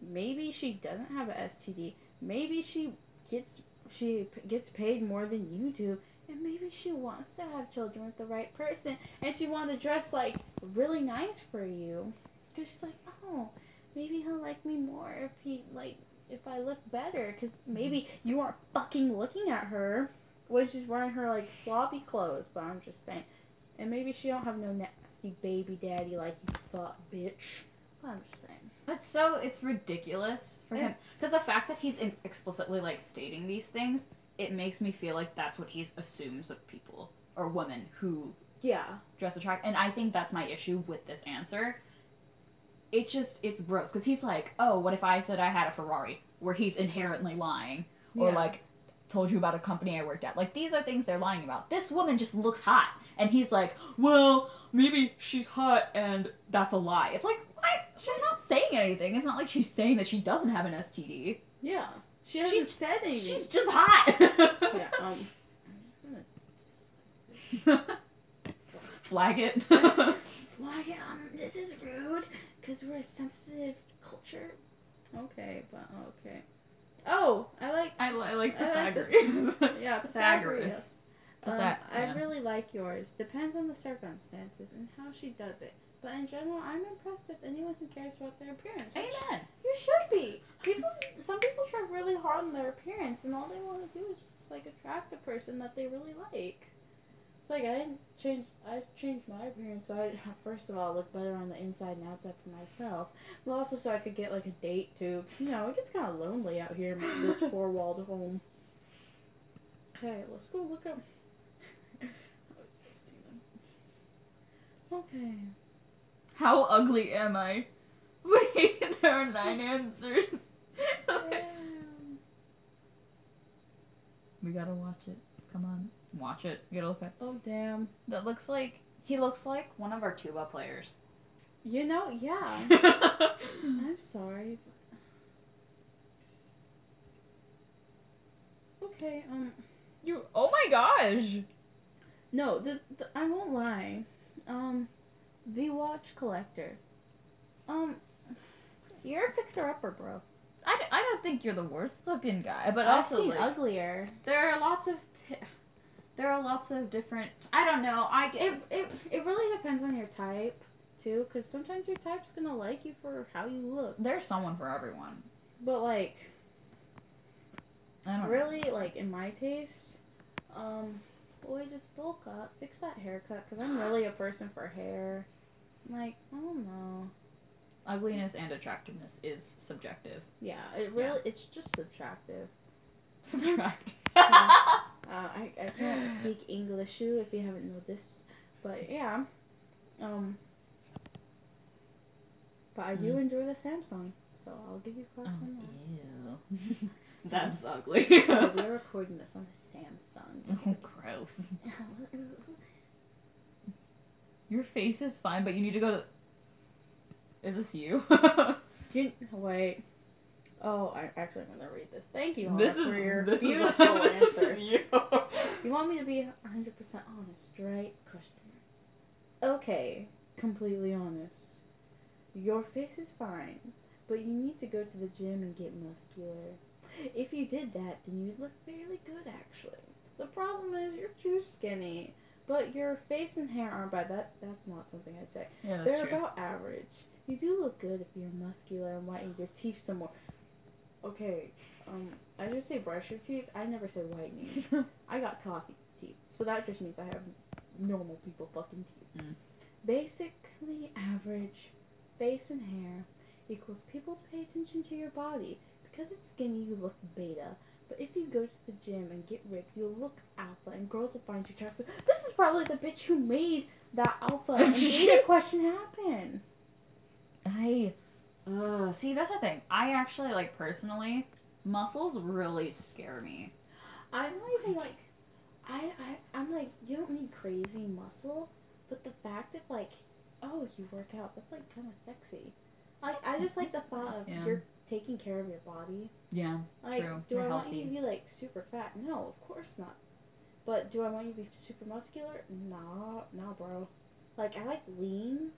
Maybe she doesn't have a STD. Maybe she gets she p- gets paid more than you do. And maybe she wants to have children with the right person, and she wanted to dress like really nice for you, because she's like, oh, maybe he'll like me more if he like if I look better, because mm-hmm. maybe you aren't fucking looking at her when she's wearing her like sloppy clothes. But I'm just saying, and maybe she don't have no nasty baby daddy like you thought, bitch. But I'm just saying. It's so it's ridiculous for him because the fact that he's explicitly like stating these things, it makes me feel like that's what he assumes of people or women who Yeah. dress attract. And I think that's my issue with this answer. It just it's gross because he's like, oh, what if I said I had a Ferrari, where he's inherently lying, or Yeah. like told you about a company I worked at. Like these are things they're lying about. This woman just looks hot, and he's like, well, maybe she's hot, and that's a lie. It's like what? She's not saying anything. It's not like she's saying that she doesn't have an STD. Yeah. She hasn't She's- said anything. She's just hot. yeah. Um. I'm just gonna just Flag it. flag it. Um. This is rude because we're a sensitive culture. Okay, but okay. Oh, I like I, li- I like I like this Pythagoras. yeah Pythagoras. Um, Pythag- I yeah. really like yours. Depends on the circumstances and how she does it. But in general, I'm impressed with anyone who cares about their appearance. Amen. You should be. People, some people try really hard on their appearance, and all they want to do is just like attract a person that they really like. It's like I didn't change. I changed my appearance, so I first of all look better on the inside and outside for myself, but also so I could get like a date too. You know, it gets kind of lonely out here in this four-walled home. Okay, let's go look up. I was still seeing them. Okay. How ugly am I? Wait, there are nine answers. We gotta watch it. Come on. Watch it. You gotta look at. Oh damn. That looks like he looks like one of our tuba players. You know, yeah. I'm sorry. Okay, um you. Oh my gosh. no, the, the I won't lie. Um the watch collector. Um you're a fixer upper, bro. I, d- I don't think you're the worst looking guy, but I've also seen like, uglier. there are lots of there are lots of different. I don't know. I get It, it it really depends on your type too, because sometimes your type's gonna like you for how you look. there's someone for everyone. But like I don't know. really, like in my taste, um, boy, just bulk up, fix that haircut, because I'm really a person for hair. Like I don't know. Ugliness and attractiveness is subjective. Yeah, it really it's just subtractive. Subtract. Uh, I I can't speak English too if you haven't noticed, but yeah, um. But I do Mm. enjoy the Samsung, so I'll give you claps Oh, on that. ew. That's ugly. Yeah, we're recording this on a Samsung. oh, gross. Your face is fine, but you need to go to. Is this you? You, wait. Oh, I actually I'm gonna read this. Thank you, Hannah, this is for your this beautiful is answer. is you. You want me to be 100% honest, right? Question. Okay, completely honest. Your face is fine, but you need to go to the gym and get muscular. If you did that, then you'd look fairly good, actually. The problem is you're too skinny, but your face and hair aren't bad. That that's not something I'd say. Yeah, that's They're true. about average. You do look good if you're muscular and whiten your teeth some more. Okay, um, I just say brush your teeth. I never say whitening. I got coffee teeth, so that just means I have normal people fucking teeth. Mm. Basically, average face and hair equals people to pay attention to your body. Because it's skinny, you look beta. But if you go to the gym and get ripped, you'll look alpha, and girls will find you attractive. This is probably the bitch who made that alpha and beta question happen. I. Uh, see, that's the thing. I actually, like, personally, muscles really scare me. I'm not even like, I, I, I'm like, you don't need crazy muscle, but the fact of like, oh, you work out, that's like kind of sexy. Like, I just like the thought of Yeah. you're taking care of your body. Yeah. Like, True. do You're I want you to be like super fat? No, of course not. But do I want you to be super muscular? Nah, nah, bro. Like, I like lean,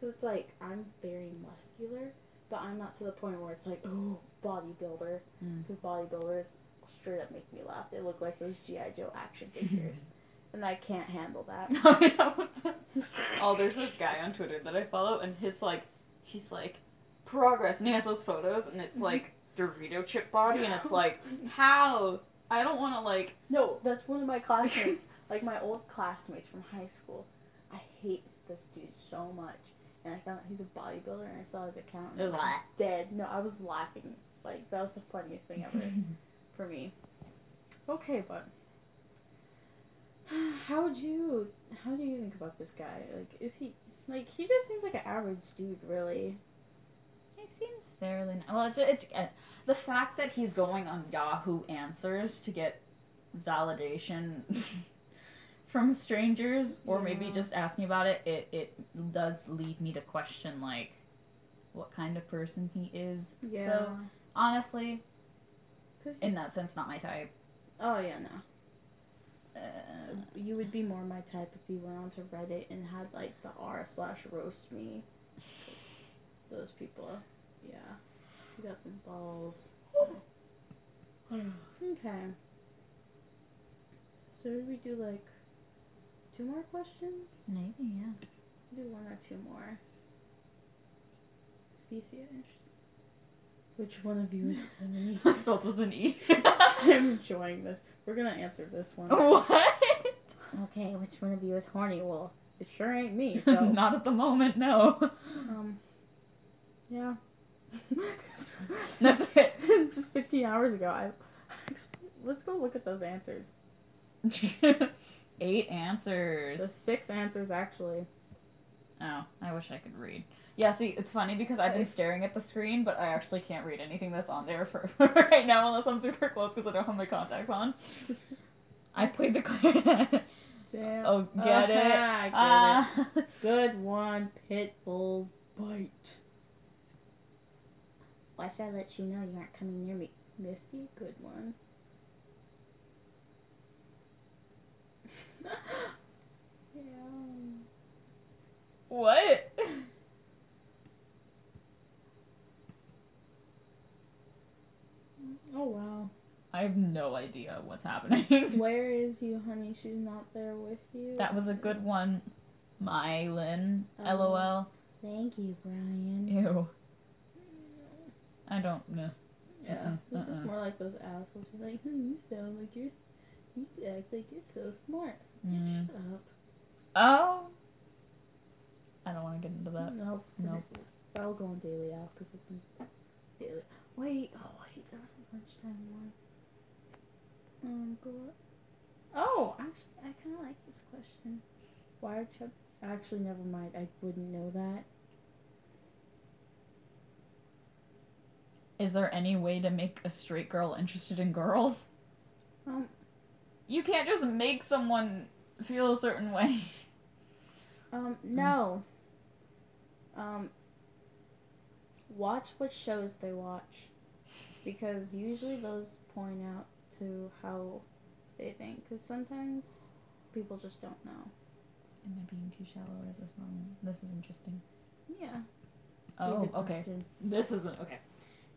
because it's like, I'm very muscular, but I'm not to the point where it's like, oh, bodybuilder. Mm. Because bodybuilders straight up make me laugh. They look like those G.I. Joe action figures. and I can't handle that. oh, there's this guy on Twitter that I follow, and his like, he's like, progress, and he has those photos, and it's like Dorito chip body, and it's like, how? I don't want to like. No, that's one of my classmates. like my old classmates from high school. I hate this dude so much. And I found out he's a bodybuilder, and I saw his account. And I was Ugh. dead. No, I was laughing. Like that was the funniest thing ever for me. Okay, but how would you? How do you think about this guy? Like, is he like he just seems like an average dude, really? He seems fairly. n- Well, it's, it's uh, the fact that he's going on Yahoo Answers to get validation from strangers, or maybe just asking about it. It it does lead me to question like, what kind of person he is. So honestly, he- in that sense, not my type. oh yeah, no. Uh, You would be more my type if you went onto Reddit and had like the r slash roast me. Those people, yeah, you got some balls. so. Okay. So did we do like two more questions? maybe yeah. Do one or two more. If you see it interesting. Which one of you is horny? Spelled with an e. I'm enjoying this. We're gonna answer this one. what? Okay, which one of you is horny? Well, it sure ain't me, so. not at the moment. No. um. Yeah. That's it. Just 15 hours ago, I. Let's go look at those answers. Eight answers. The six answers, actually. Oh, I wish I could read. Yeah, see, it's funny because I've been staring at the screen, but I actually can't read anything that's on there for, for right now unless I'm super close because I don't have my contacts on. I played the clarinet. Damn. Oh, get it? I get Ah. it. Good one, Pitbull's bite. Why should I let you know you aren't coming near me? Misty, good one. yeah. what? Oh wow. I have no idea what's happening. Where is you, honey? She's not there with you. that was a good one. Mylin. Um, LOL. Thank you, Brian. Ew. I don't know. Yeah, this is Uh-uh. more like those assholes who are like, hmm, you sound like you're, you act like you're so smart. Mm. Shut up. Oh. I don't want to get into that. Nope. Nope. I'll go on Daily Out because it's daily. Wait, oh wait, there was a lunchtime one. Um, go up. Oh, actually, I kind of like this question. Why are chub? Actually, never mind. I wouldn't know that. Is there any way to make a straight girl interested in girls? Um, You can't just make someone feel a certain way. um, no. Um, watch what shows they watch, because usually those point out to how they think. Because sometimes people just don't know. Am I being too shallow or is this normal? This is interesting. Yeah. Oh, okay. question. This isn't okay.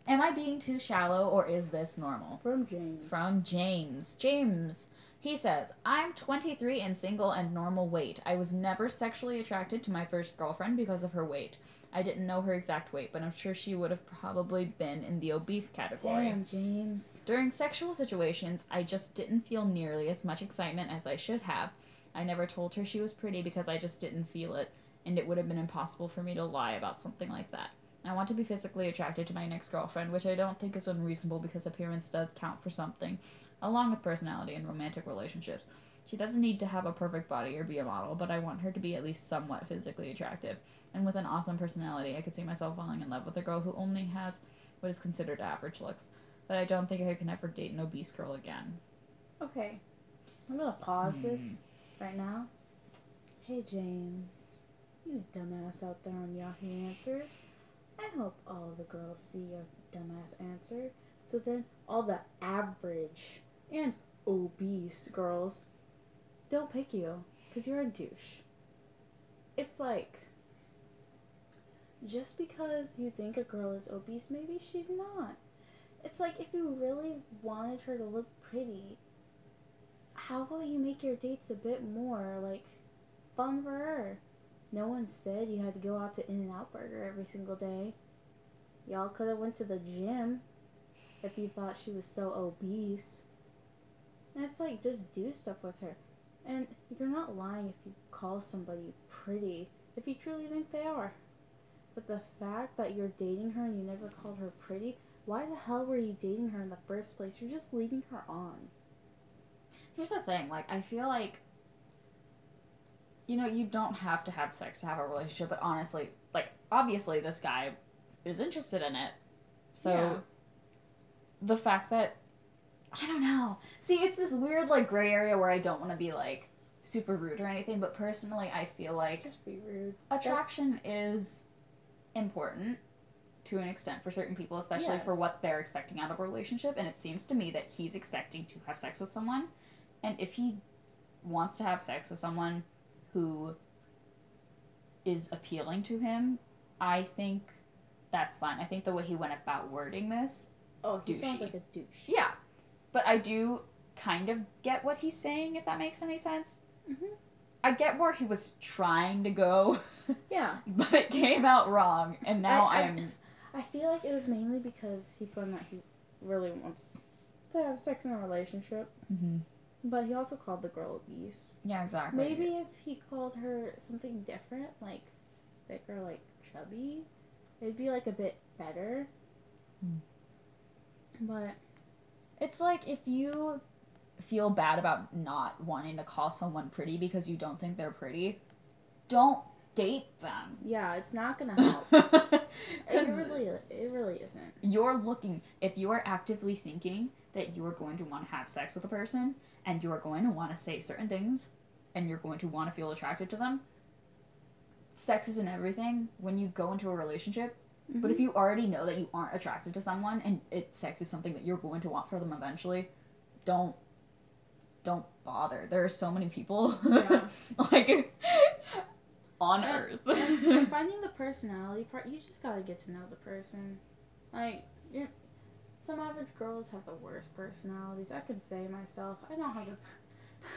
Am I being too shallow or is this normal? From James. From James. James. He says, I'm 23 and single and normal weight. I was never sexually attracted to my first girlfriend because of her weight. I didn't know her exact weight, but I'm sure she would have probably been in the obese category. Damn, James. During sexual situations, I just didn't feel nearly as much excitement as I should have. I never told her she was pretty because I just didn't feel it, and it would have been impossible for me to lie about something like that. I want to be physically attracted to my next girlfriend, which I don't think is unreasonable because appearance does count for something, along with personality and romantic relationships. She doesn't need to have a perfect body or be a model, but I want her to be at least somewhat physically attractive. And with an awesome personality, I could see myself falling in love with a girl who only has what is considered average looks. But I don't think I can ever date an obese girl again. Okay. I'm gonna pause Hmm. this right now. Hey, James. You dumbass out there on Yahoo Answers. I hope all the girls see your dumbass answer. So then all the average and obese girls don't pick you because you're a douche. It's like just because you think a girl is obese, maybe she's not. It's like if you really wanted her to look pretty, how will you make your dates a bit more like fun for her? No one said you had to go out to In and Out Burger every single day. Y'all could have went to the gym if you thought she was so obese. It's like just do stuff with her. And you're not lying if you call somebody pretty if you truly think they are. But the fact that you're dating her and you never called her pretty, why the hell were you dating her in the first place? You're just leading her on. Here's the thing, like I feel like you know, you don't have to have sex to have a relationship, but honestly, like obviously this guy is interested in it. So Yeah. the fact that I don't know. See, it's this weird like gray area where I don't want to be like super rude or anything, but personally I feel like Just be rude. attraction is important to an extent for certain people, especially for what they're expecting out of a relationship. And it seems to me that he's expecting to have sex with someone. And if he wants to have sex with someone who is appealing to him, I think that's fine. I think the way he went about wording this, Oh, he sounds like a douche. yeah. But I do kind of get what he's saying, if that makes any sense. Mhm. I get where he was trying to go. Yeah. but it came out wrong, and now I- I- I'm. I feel like it was mainly because he put in that he really wants to have sex in a relationship. Mhm. But he also called the girl obese. Yeah, exactly. Maybe if he called her something different, like thick or like chubby, it'd be like a bit better. Hmm. But it's like if you feel bad about not wanting to call someone pretty because you don't think they're pretty, don't date them. Yeah, it's not gonna help. it really, it really isn't. you're looking if you are actively thinking that you are going to want to have sex with a person and you are going to want to say certain things and you're going to want to feel attracted to them sex isn't everything when you go into a relationship but if mm-hmm. you already know that you aren't attracted to someone and it sex is something that you're going to want for them eventually don't don't bother there are so many people Yeah. like on And- earth and, and finding the personality part, you just gotta get to know the person. Like, you're, some average girls have the worst personalities. I can say myself, I don't have the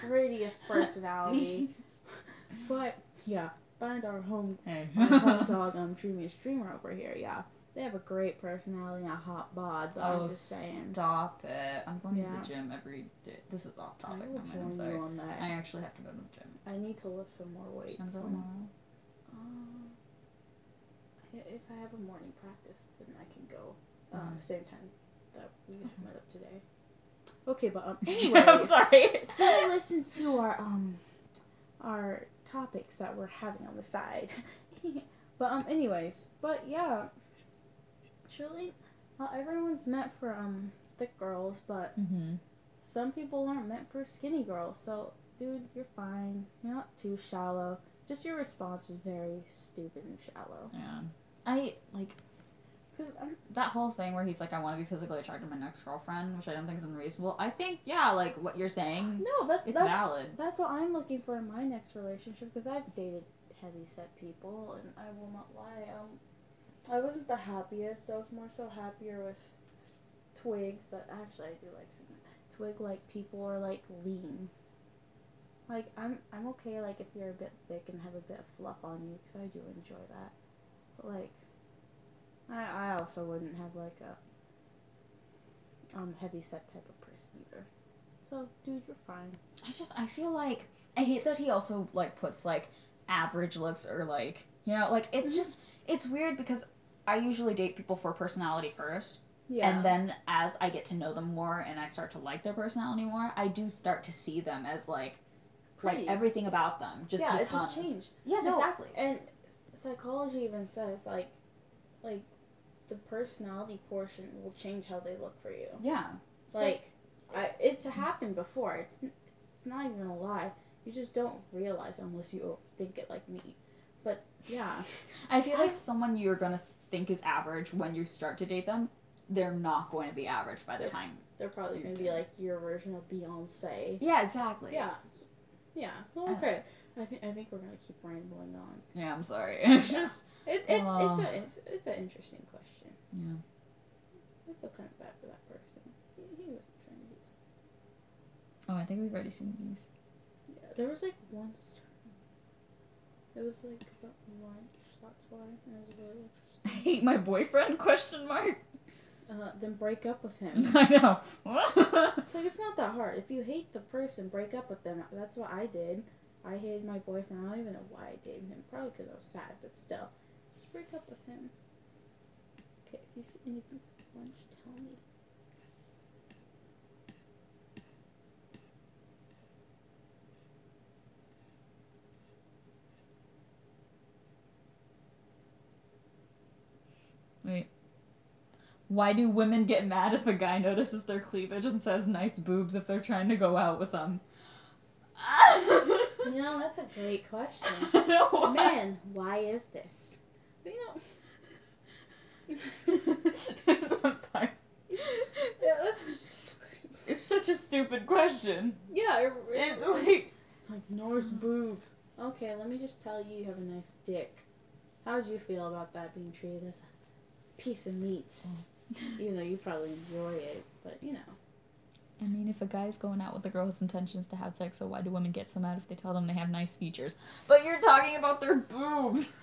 prettiest personality. but yeah, find our home, Hey. our home dog, um, dreamy streamer over here. Yeah, they have a great personality and a hot bod. Oh, I'm just saying, stop it. I'm going to the gym every day. This is off I topic. will I'm, I'm sorry. you on that. I actually have to go to the gym. I need to lift some more weights. Can I go so- tomorrow? Uh, if I have a morning practice, then I can go. Uh, Mhm. Same time that we met up today. Okay, but um, I'm anyways, sorry. to listen to our um, our topics that we're having on the side. but um, anyways, but yeah, surely, uh, everyone's meant for um thick girls, but hmm some people aren't meant for skinny girls. So, dude, you're fine. You're not too shallow. Just your response was very stupid and shallow. Yeah. I like Cause that whole thing where he's like, I want to be physically attracted to my next girlfriend, which I don't think is unreasonable. I think, yeah, like what you're saying, no, that, it's that's valid. that's what I'm looking for in my next relationship. Because I've dated heavy set people, and I will not lie. Um, I wasn't the happiest. I was more so happier with twigs. That actually I do like some twig like people are like lean. Like I'm I'm okay like if you're a bit thick and have a bit of fluff on you because I do enjoy that. But like I I also wouldn't have like a um heavy set type of person either. So dude, you're fine. I just I feel like I hate that he also like puts like average looks or like you know like it's Mhm. just it's weird because I usually date people for personality first Yeah. and then as I get to know them more and I start to like their personality more I do start to see them as like Pretty. like everything about them just yeah, it just changed. yes No, exactly And psychology even says like, like, the personality portion will change how they look for you. yeah So- Like, I it's happened before. It's it's not even a lie. You just don't realize unless you overthink it like me. But yeah, I feel like I- someone you're gonna think is average when you start to date them they're not going to be average by the time they're probably gonna be like your version of Beyonce. yeah exactly Yeah, yeah. Well, Uh, okay. I think I think we're gonna keep rambling on. yeah I'm sorry it's just It, it's it's a it's, it's an interesting question. Yeah I feel kind of bad for that person. He, he wasn't trying to be. oh I think we've already seen these Yeah, there was like once. It was like about lunch. That's why and it was really I interesting. hate my boyfriend question mark Uh, then break up with him. I know It's like it's not that hard. If you hate the person, break up with them. That's what I did. I hated my boyfriend. I don't even know why I dated him. Probably because I was sad, but still, just break up with him. Okay, if you see anything at lunch, tell me. Wait. Why do women get mad if a guy notices their cleavage and says nice boobs if they're trying to go out with them? You know, that's a great question. I know why. Man, why is this? But, you know, I'm sorry. yeah, that's just, It's such a stupid question. yeah, it, It's like like Norse boob. Okay, let me just tell you, you have a nice dick. How would you feel about that being treated as a piece of meat? Oh. Even though you probably enjoy it, but you know. I mean, if a guy's going out with a girl with intentions to have sex, so why do women get so mad if they tell them they have nice features? But you're talking about their boobs.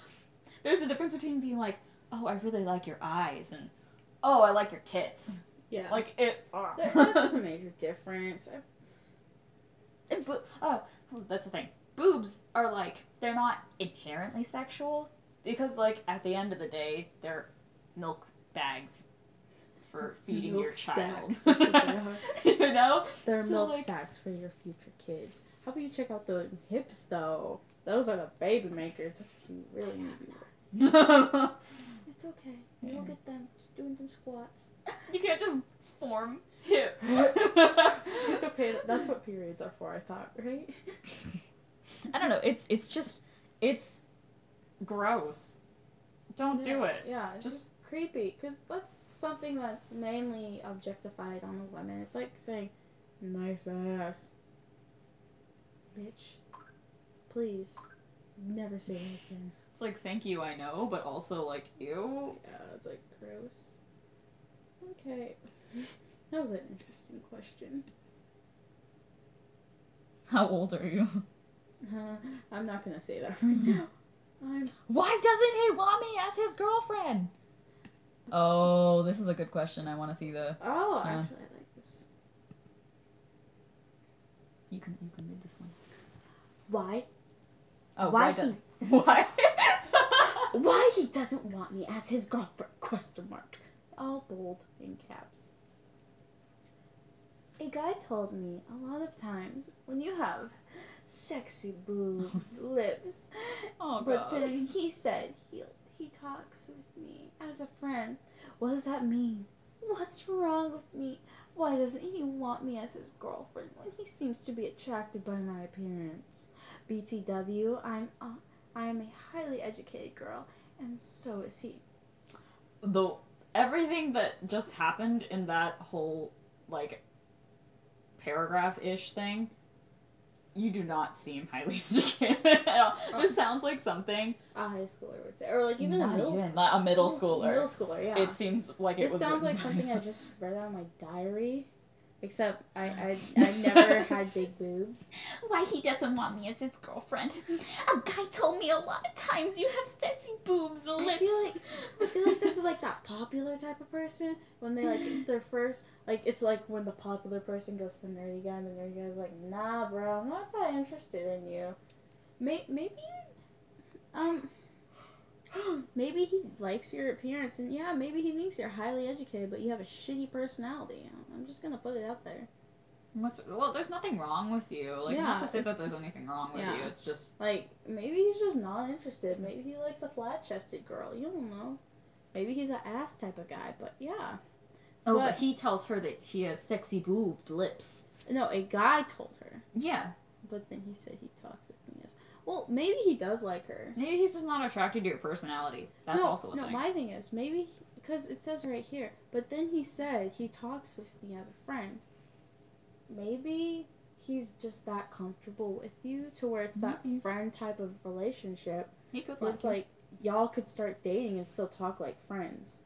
There's a difference between being like, oh, I really like your eyes, and oh, I like your tits. Yeah. Like it. Uh. That- that's just a major difference. And bo- oh, oh, that's the thing. Boobs are like they're not inherently sexual because like at the end of the day they're milk bags for feeding your child. sacks, that's what they are. you know? They're So, milk like- sacks for your future kids. How about you check out the hips though? Those are the baby makers. That's what you really need to be It's okay. Yeah. We'll get them. Keep doing them squats. you can't just form hips. It's okay. That's what periods are for, I thought, right? I don't know. It's it's just it's gross. Don't do it. Yeah, it's Just- just creepy because that's something that's mainly objectified on the women. It's like saying, "Nice ass, bitch." Please, never say that again. It's like thank you, I know, but also like ew. Yeah, it's like gross. Okay, that was an interesting question. How old are you? Uh, I'm not gonna say that right now. I'm Why doesn't he want me as his girlfriend? Oh, this is a good question. I want to see the. oh, Yeah. actually, I like this. You can you can read this one. Why? Oh, Why does- Why? Why he doesn't want me as his girlfriend? Question mark. All bold in caps. A guy told me a lot of times when you have sexy boobs, lips, Oh but god. then he said he he talks with me as a friend. What does that mean? What's wrong with me? Why doesn't he want me as his girlfriend when he seems to be attracted by my appearance? BTW, I'm I am a highly educated girl, and so is he. the everything that just happened in that whole like paragraph ish thing you do not seem highly educated at all. Oh. This sounds like something A high schooler would say, or like even a middle, even, not a middle schooler. Middle schooler, yeah. It seems like it this sounds like something I just read out of my diary. Except I I I've never had big boobs. Why he doesn't want me as his girlfriend? A guy told me a lot of times you have sexy boobs and I feel like I feel like this is like that popular type of person when they like their first like it's like when the popular person goes to the nerdy guy and the nerdy guy's like, nah, bro, I'm not that interested in you. May- maybe, um, maybe he likes your appearance and yeah, maybe he thinks you're highly educated, but you have a shitty personality. I'm just gonna put it out there. What's well? There's nothing wrong with you. Like Yeah. not to say that there's anything wrong with Yeah. you. It's just Like maybe he's just not interested. Maybe he likes a flat-chested girl. You don't know. Maybe he's an ass type of guy, but yeah. oh, But- but he tells her that she has sexy boobs, lips. No, a guy told her. Yeah, But then he said he talks with me as well. Maybe he does like her. maybe he's just not attracted to your personality. That's no, also a thing. no. thing. My thing is maybe because it says right here. But then he said he talks with me as a friend. Maybe he's just that comfortable with you to where it's that Maybe. friend type of relationship. he could like it's like y'all could start dating and still talk like friends.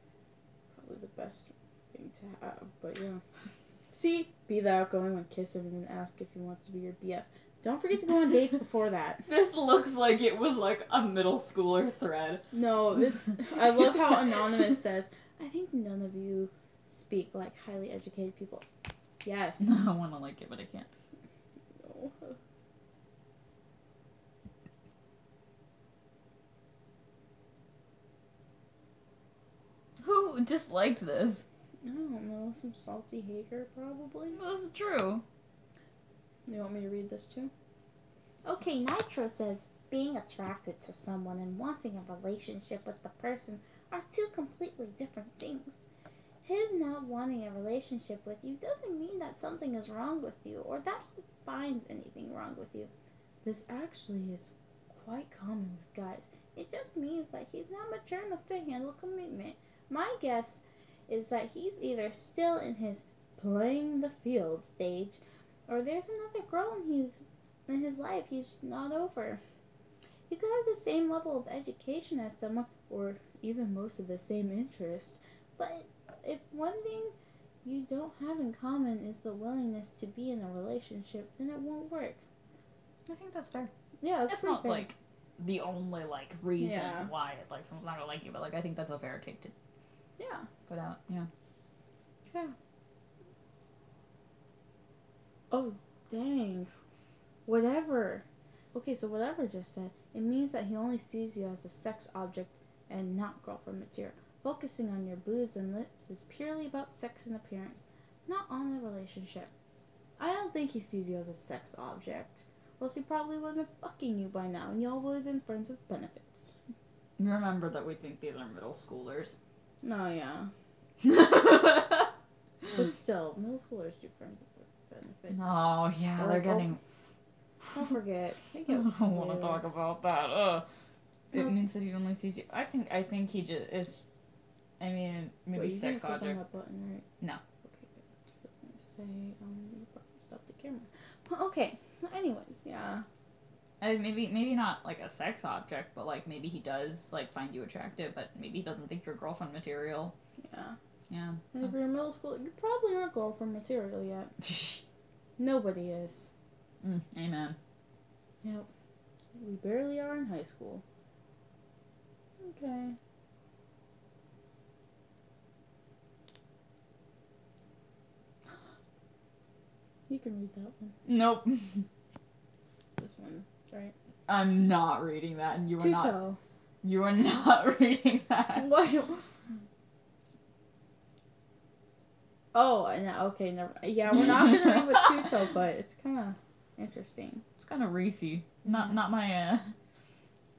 Probably the best thing to have. But yeah. See, be the outgoing one, kiss him, and then ask if he wants to be your BF. Don't forget to go on dates before that. This looks like it was like a middle schooler thread. No, this. I love how anonymous says. I think none of you speak like highly educated people. Yes. I want to like it, but I can't. No. Who disliked this? I don't know. Some salty hater, probably. This is true. You want me to read this too? Okay, Nitro says being attracted to someone and wanting a relationship with the person are two completely different things. His not wanting a relationship with you doesn't mean that something is wrong with you or that he finds anything wrong with you. This actually is quite common with guys. It just means that he's not mature enough to handle commitment. My guess is that he's either still in his Playing the field. stage or there's another girl in his in his life he's not over. You could have the same level of education as someone, or even most of the same interest. but if one thing you don't have in common is the willingness to be in a relationship, then it won't work. I think that's fair. Yeah, that's It's not fair. like the only like reason Yeah. why like someone's not gonna like you, but like I think that's a fair take to yeah. put out. Yeah. Yeah. Oh, dang. Whatever. Okay, so whatever just said, it means that he only sees you as a sex object and not girlfriend material. Focusing on your boobs and lips is purely about sex and appearance, not on the relationship. I don't think he sees you as a sex object Plus, he probably would have been fucking you by now, and y'all would have been friends with benefits. Remember that we think these are middle schoolers. No, yeah. But still, middle schoolers do friends with benefits. oh yeah, Or- they're getting. Don't forget. They I don't want to talk about that. Ugh. It means that he only sees you. I think. I think he just is. I mean, maybe Wait, sex object. button, right? No. Okay, good. I was gonna say, um, stopped the camera. Okay. Anyways, yeah. Maybe maybe not like a sex object, but like maybe he does like find you attractive, but maybe he doesn't think you're girlfriend material. Yeah. Yeah. And if you're in middle school, you probably aren't girlfriend material yet. Nobody is. mm, amen. Yep. We barely are in high school. Okay. You can read that one. Nope. It's this one, right? I'm not reading that, and you are not. Tuto. You are not reading that. What? Oh, and okay, never. Yeah, we're not gonna read with Tuto, but it's kind of interesting. It's kind of racy. Not Yes. not my uh,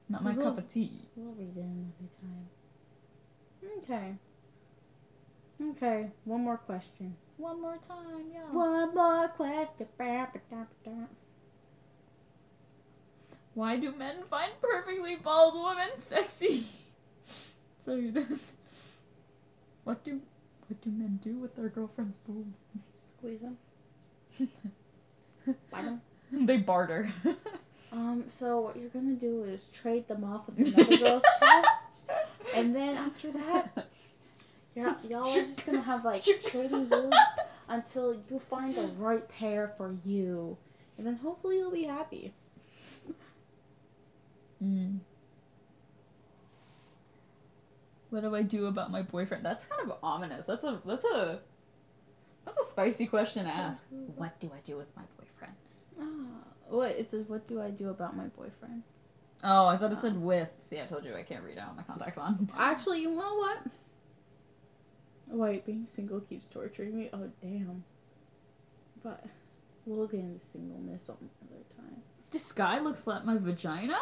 not my We will- cup of tea. We'll read it another time. Okay. Okay, one more question. One more time, yeah. One more question. Ba, ba, da, ba, da. Why do men find perfectly bald women sexy? So this. What do what do men do with their girlfriend's boobs? Squeeze them. Why don't? they barter. Um. So what you're gonna do is trade them off with another girl's chest, and then after that, you're, y'all are just gonna have like trading boobs until you find the right pair for you, and then hopefully you'll be happy. Mm. What do I do about my boyfriend? That's kind of ominous. That's a that's a that's a spicy question to ask. What do I do with my boyfriend? Ah, what it says? What do I do about my boyfriend? Oh, I thought it said with. See, I told you I can't read out the contacts on. Actually, you know what? Wait, being single keeps torturing me. Oh damn. But we'll get into singleness some other time. This guy looks like my vagina.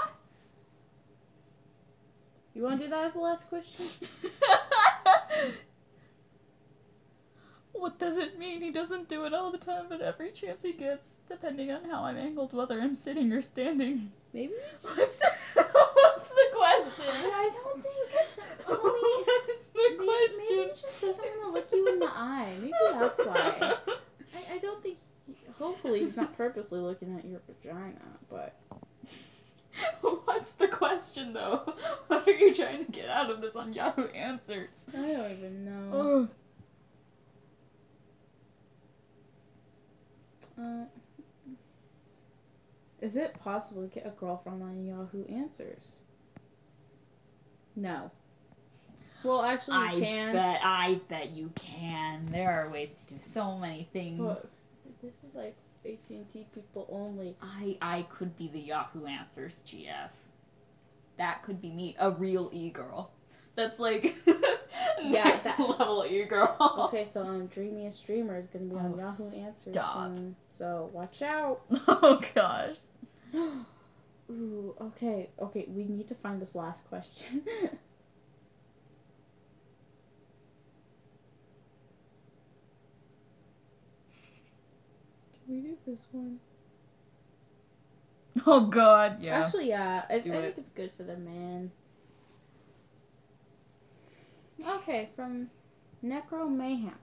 You want to do that as the last question? what does it mean? He doesn't do it all the time, but every chance he gets, depending on how I'm angled, whether I'm sitting or standing. Maybe. What's, what's the question? I don't think. What's Only. the Maybe, question? maybe he just doesn't want to look you in the eye. Maybe that's why. I, I don't think. Hopefully, he's not purposely looking at your vagina, but. What's the question though? What are you trying to get out of this on Yahoo Answers? I don't even know. Uh, is it possible to get a girlfriend on Yahoo Answers? No. Well, actually, you I can. bet I bet you can. There are ways to do so many things. But this is like AT&T people only. I I could be the Yahoo Answers GF. That could be me, a real e girl. That's like Yeah, next that- level e girl. Okay, so um, Dreamiest Dreamer is gonna be on Oh, Yahoo Answers stop. soon. So watch out. oh gosh. Ooh, okay, okay, we need to find this last question. we do this one? Oh god, yeah. Actually, yeah, I, I think it. it's good for the man. Okay, from Necro Mayhem.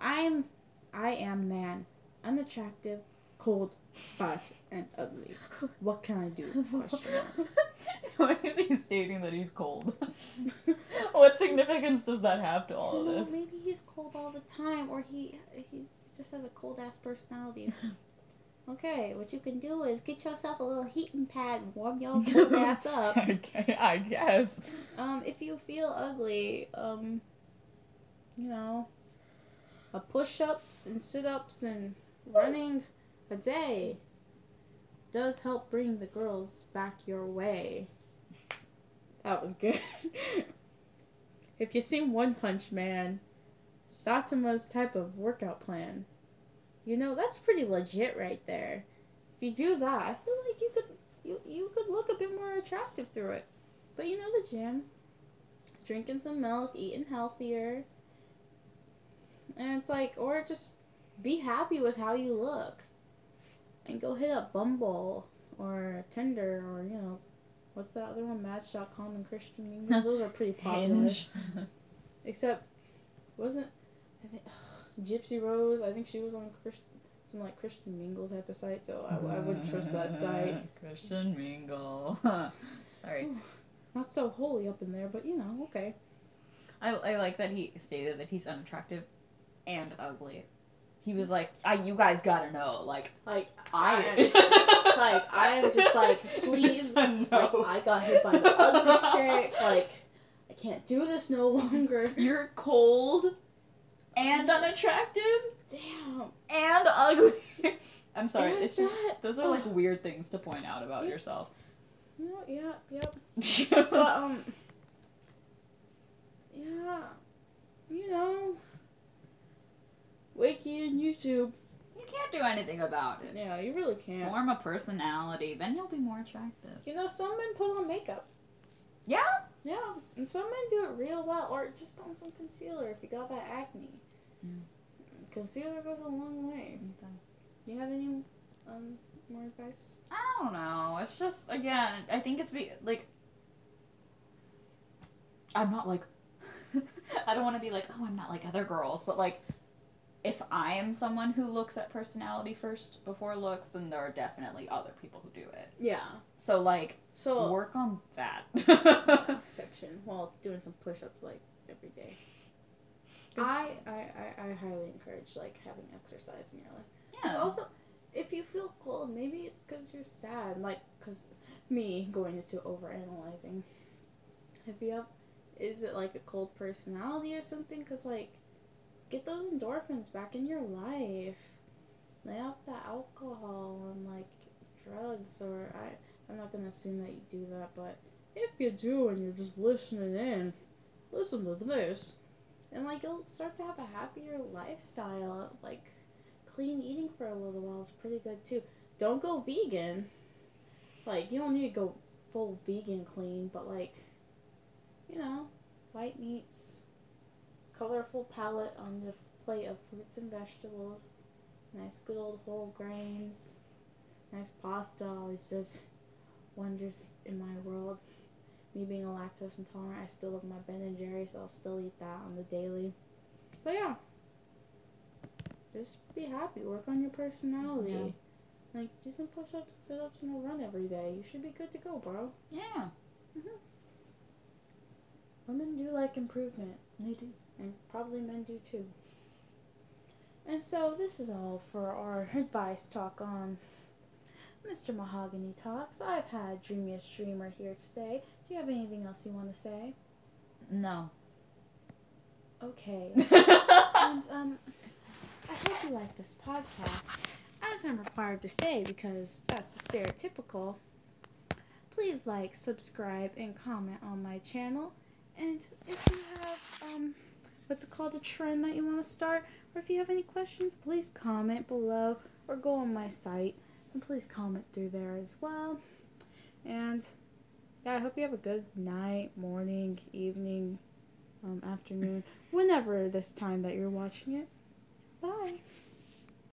I'm, I am man, unattractive, cold, fat, and ugly. What can I do? Question mark. Why is he stating that he's cold? what significance does that have to all of Well, this? maybe he's cold all the time, or he he just has a cold ass personality. okay, what you can do is get yourself a little heating pad and warm your cold ass up. Okay, I guess. Um, if you feel ugly, um, you know, a push ups and sit ups and running a day does help bring the girls back your way. That was good. if you seen One Punch Man, Saitama's type of workout plan, you know, that's pretty legit right there. If you do that, I feel like you could you you could look a bit more attractive through it. But you know the gym, drinking some milk, eating healthier, and it's like, or just be happy with how you look, and go hit up Bumble or Tinder or you know, what's that other one, Match.com and Christian Mingle. Those are pretty popular. Except, wasn't I think Gypsy Rose? I think she was on Christian, some like Christian Mingle type of site, so I, I wouldn't trust that site. Christian Mingle. Sorry. Not so holy up in there, but you know, okay. I, I like that he stated that he's unattractive and ugly. He was like, I, you guys gotta know, like, Like I. it's like I am just like, please, like I got hit by the ugly stick. Like I can't do this no longer. You're cold and unattractive Damn. and ugly. I'm sorry, And it's just that- those are like weird things to point out about yourself. No, yeah, yep. But um, yeah, you know, Wiki and YouTube. you can't do anything about it. Yeah, you really can't. Form a personality, then you'll be more attractive. You know, some men put on makeup. Yeah. Yeah, and some men do it real well, or just put on some concealer if you got that acne. Mm. Concealer goes a long way. Does You have any um more advice? I don't know. It's just again, I think it's be like I'm not like I don't want to be like, oh, I'm not like other girls, but like if I am someone who looks at personality first before looks, then there are definitely other people who do it. Yeah. So like So work on that. section while doing some push-ups like every day. I, I, I, I highly encourage like having exercise in your life. yeah. Also, if you feel cold, maybe it's because you're sad. Like, because me going into overanalyzing. If you have, is it like a cold personality or something? Because, like, get those endorphins back in your life. Lay off the alcohol and, like, drugs. Or, I, I'm not to assume that you do that, but if you do and you're just listening in, listen to this. And, like, you'll start to have a happier lifestyle. Like, clean eating for a little while is pretty good too. Don't go vegan. Like you don't need to go full vegan clean, but like you know, white meats, colorful palette on the plate of fruits and vegetables, nice good old whole grains, nice pasta always does wonders in my world. Me being a lactose intolerant, I still love my Ben and Jerry's, so I'll still eat that on the daily. But yeah, just be happy. Work on your personality. Yeah. Like do some push-ups, sit-ups, and a run every day. You should be good to go, bro. yeah, Mhm. Women do like improvement, they do. And probably men do too. And so this is all for our advice talk on Mr. Mahogany Talks. I've had Dreamiest Dreamer here today. Do you have anything else you want to say? No. Okay. and um, I hope you like this podcast. As I'm required to say, because that's the stereotypical, please like, subscribe, and comment on my channel. And if you have, um, what's it called, a trend that you want to start, or if you have any questions, please comment below or go on my site and please comment through there as well. And yeah, I hope you have a good night, morning, evening, um, afternoon, whenever this time that you're watching it. Bye.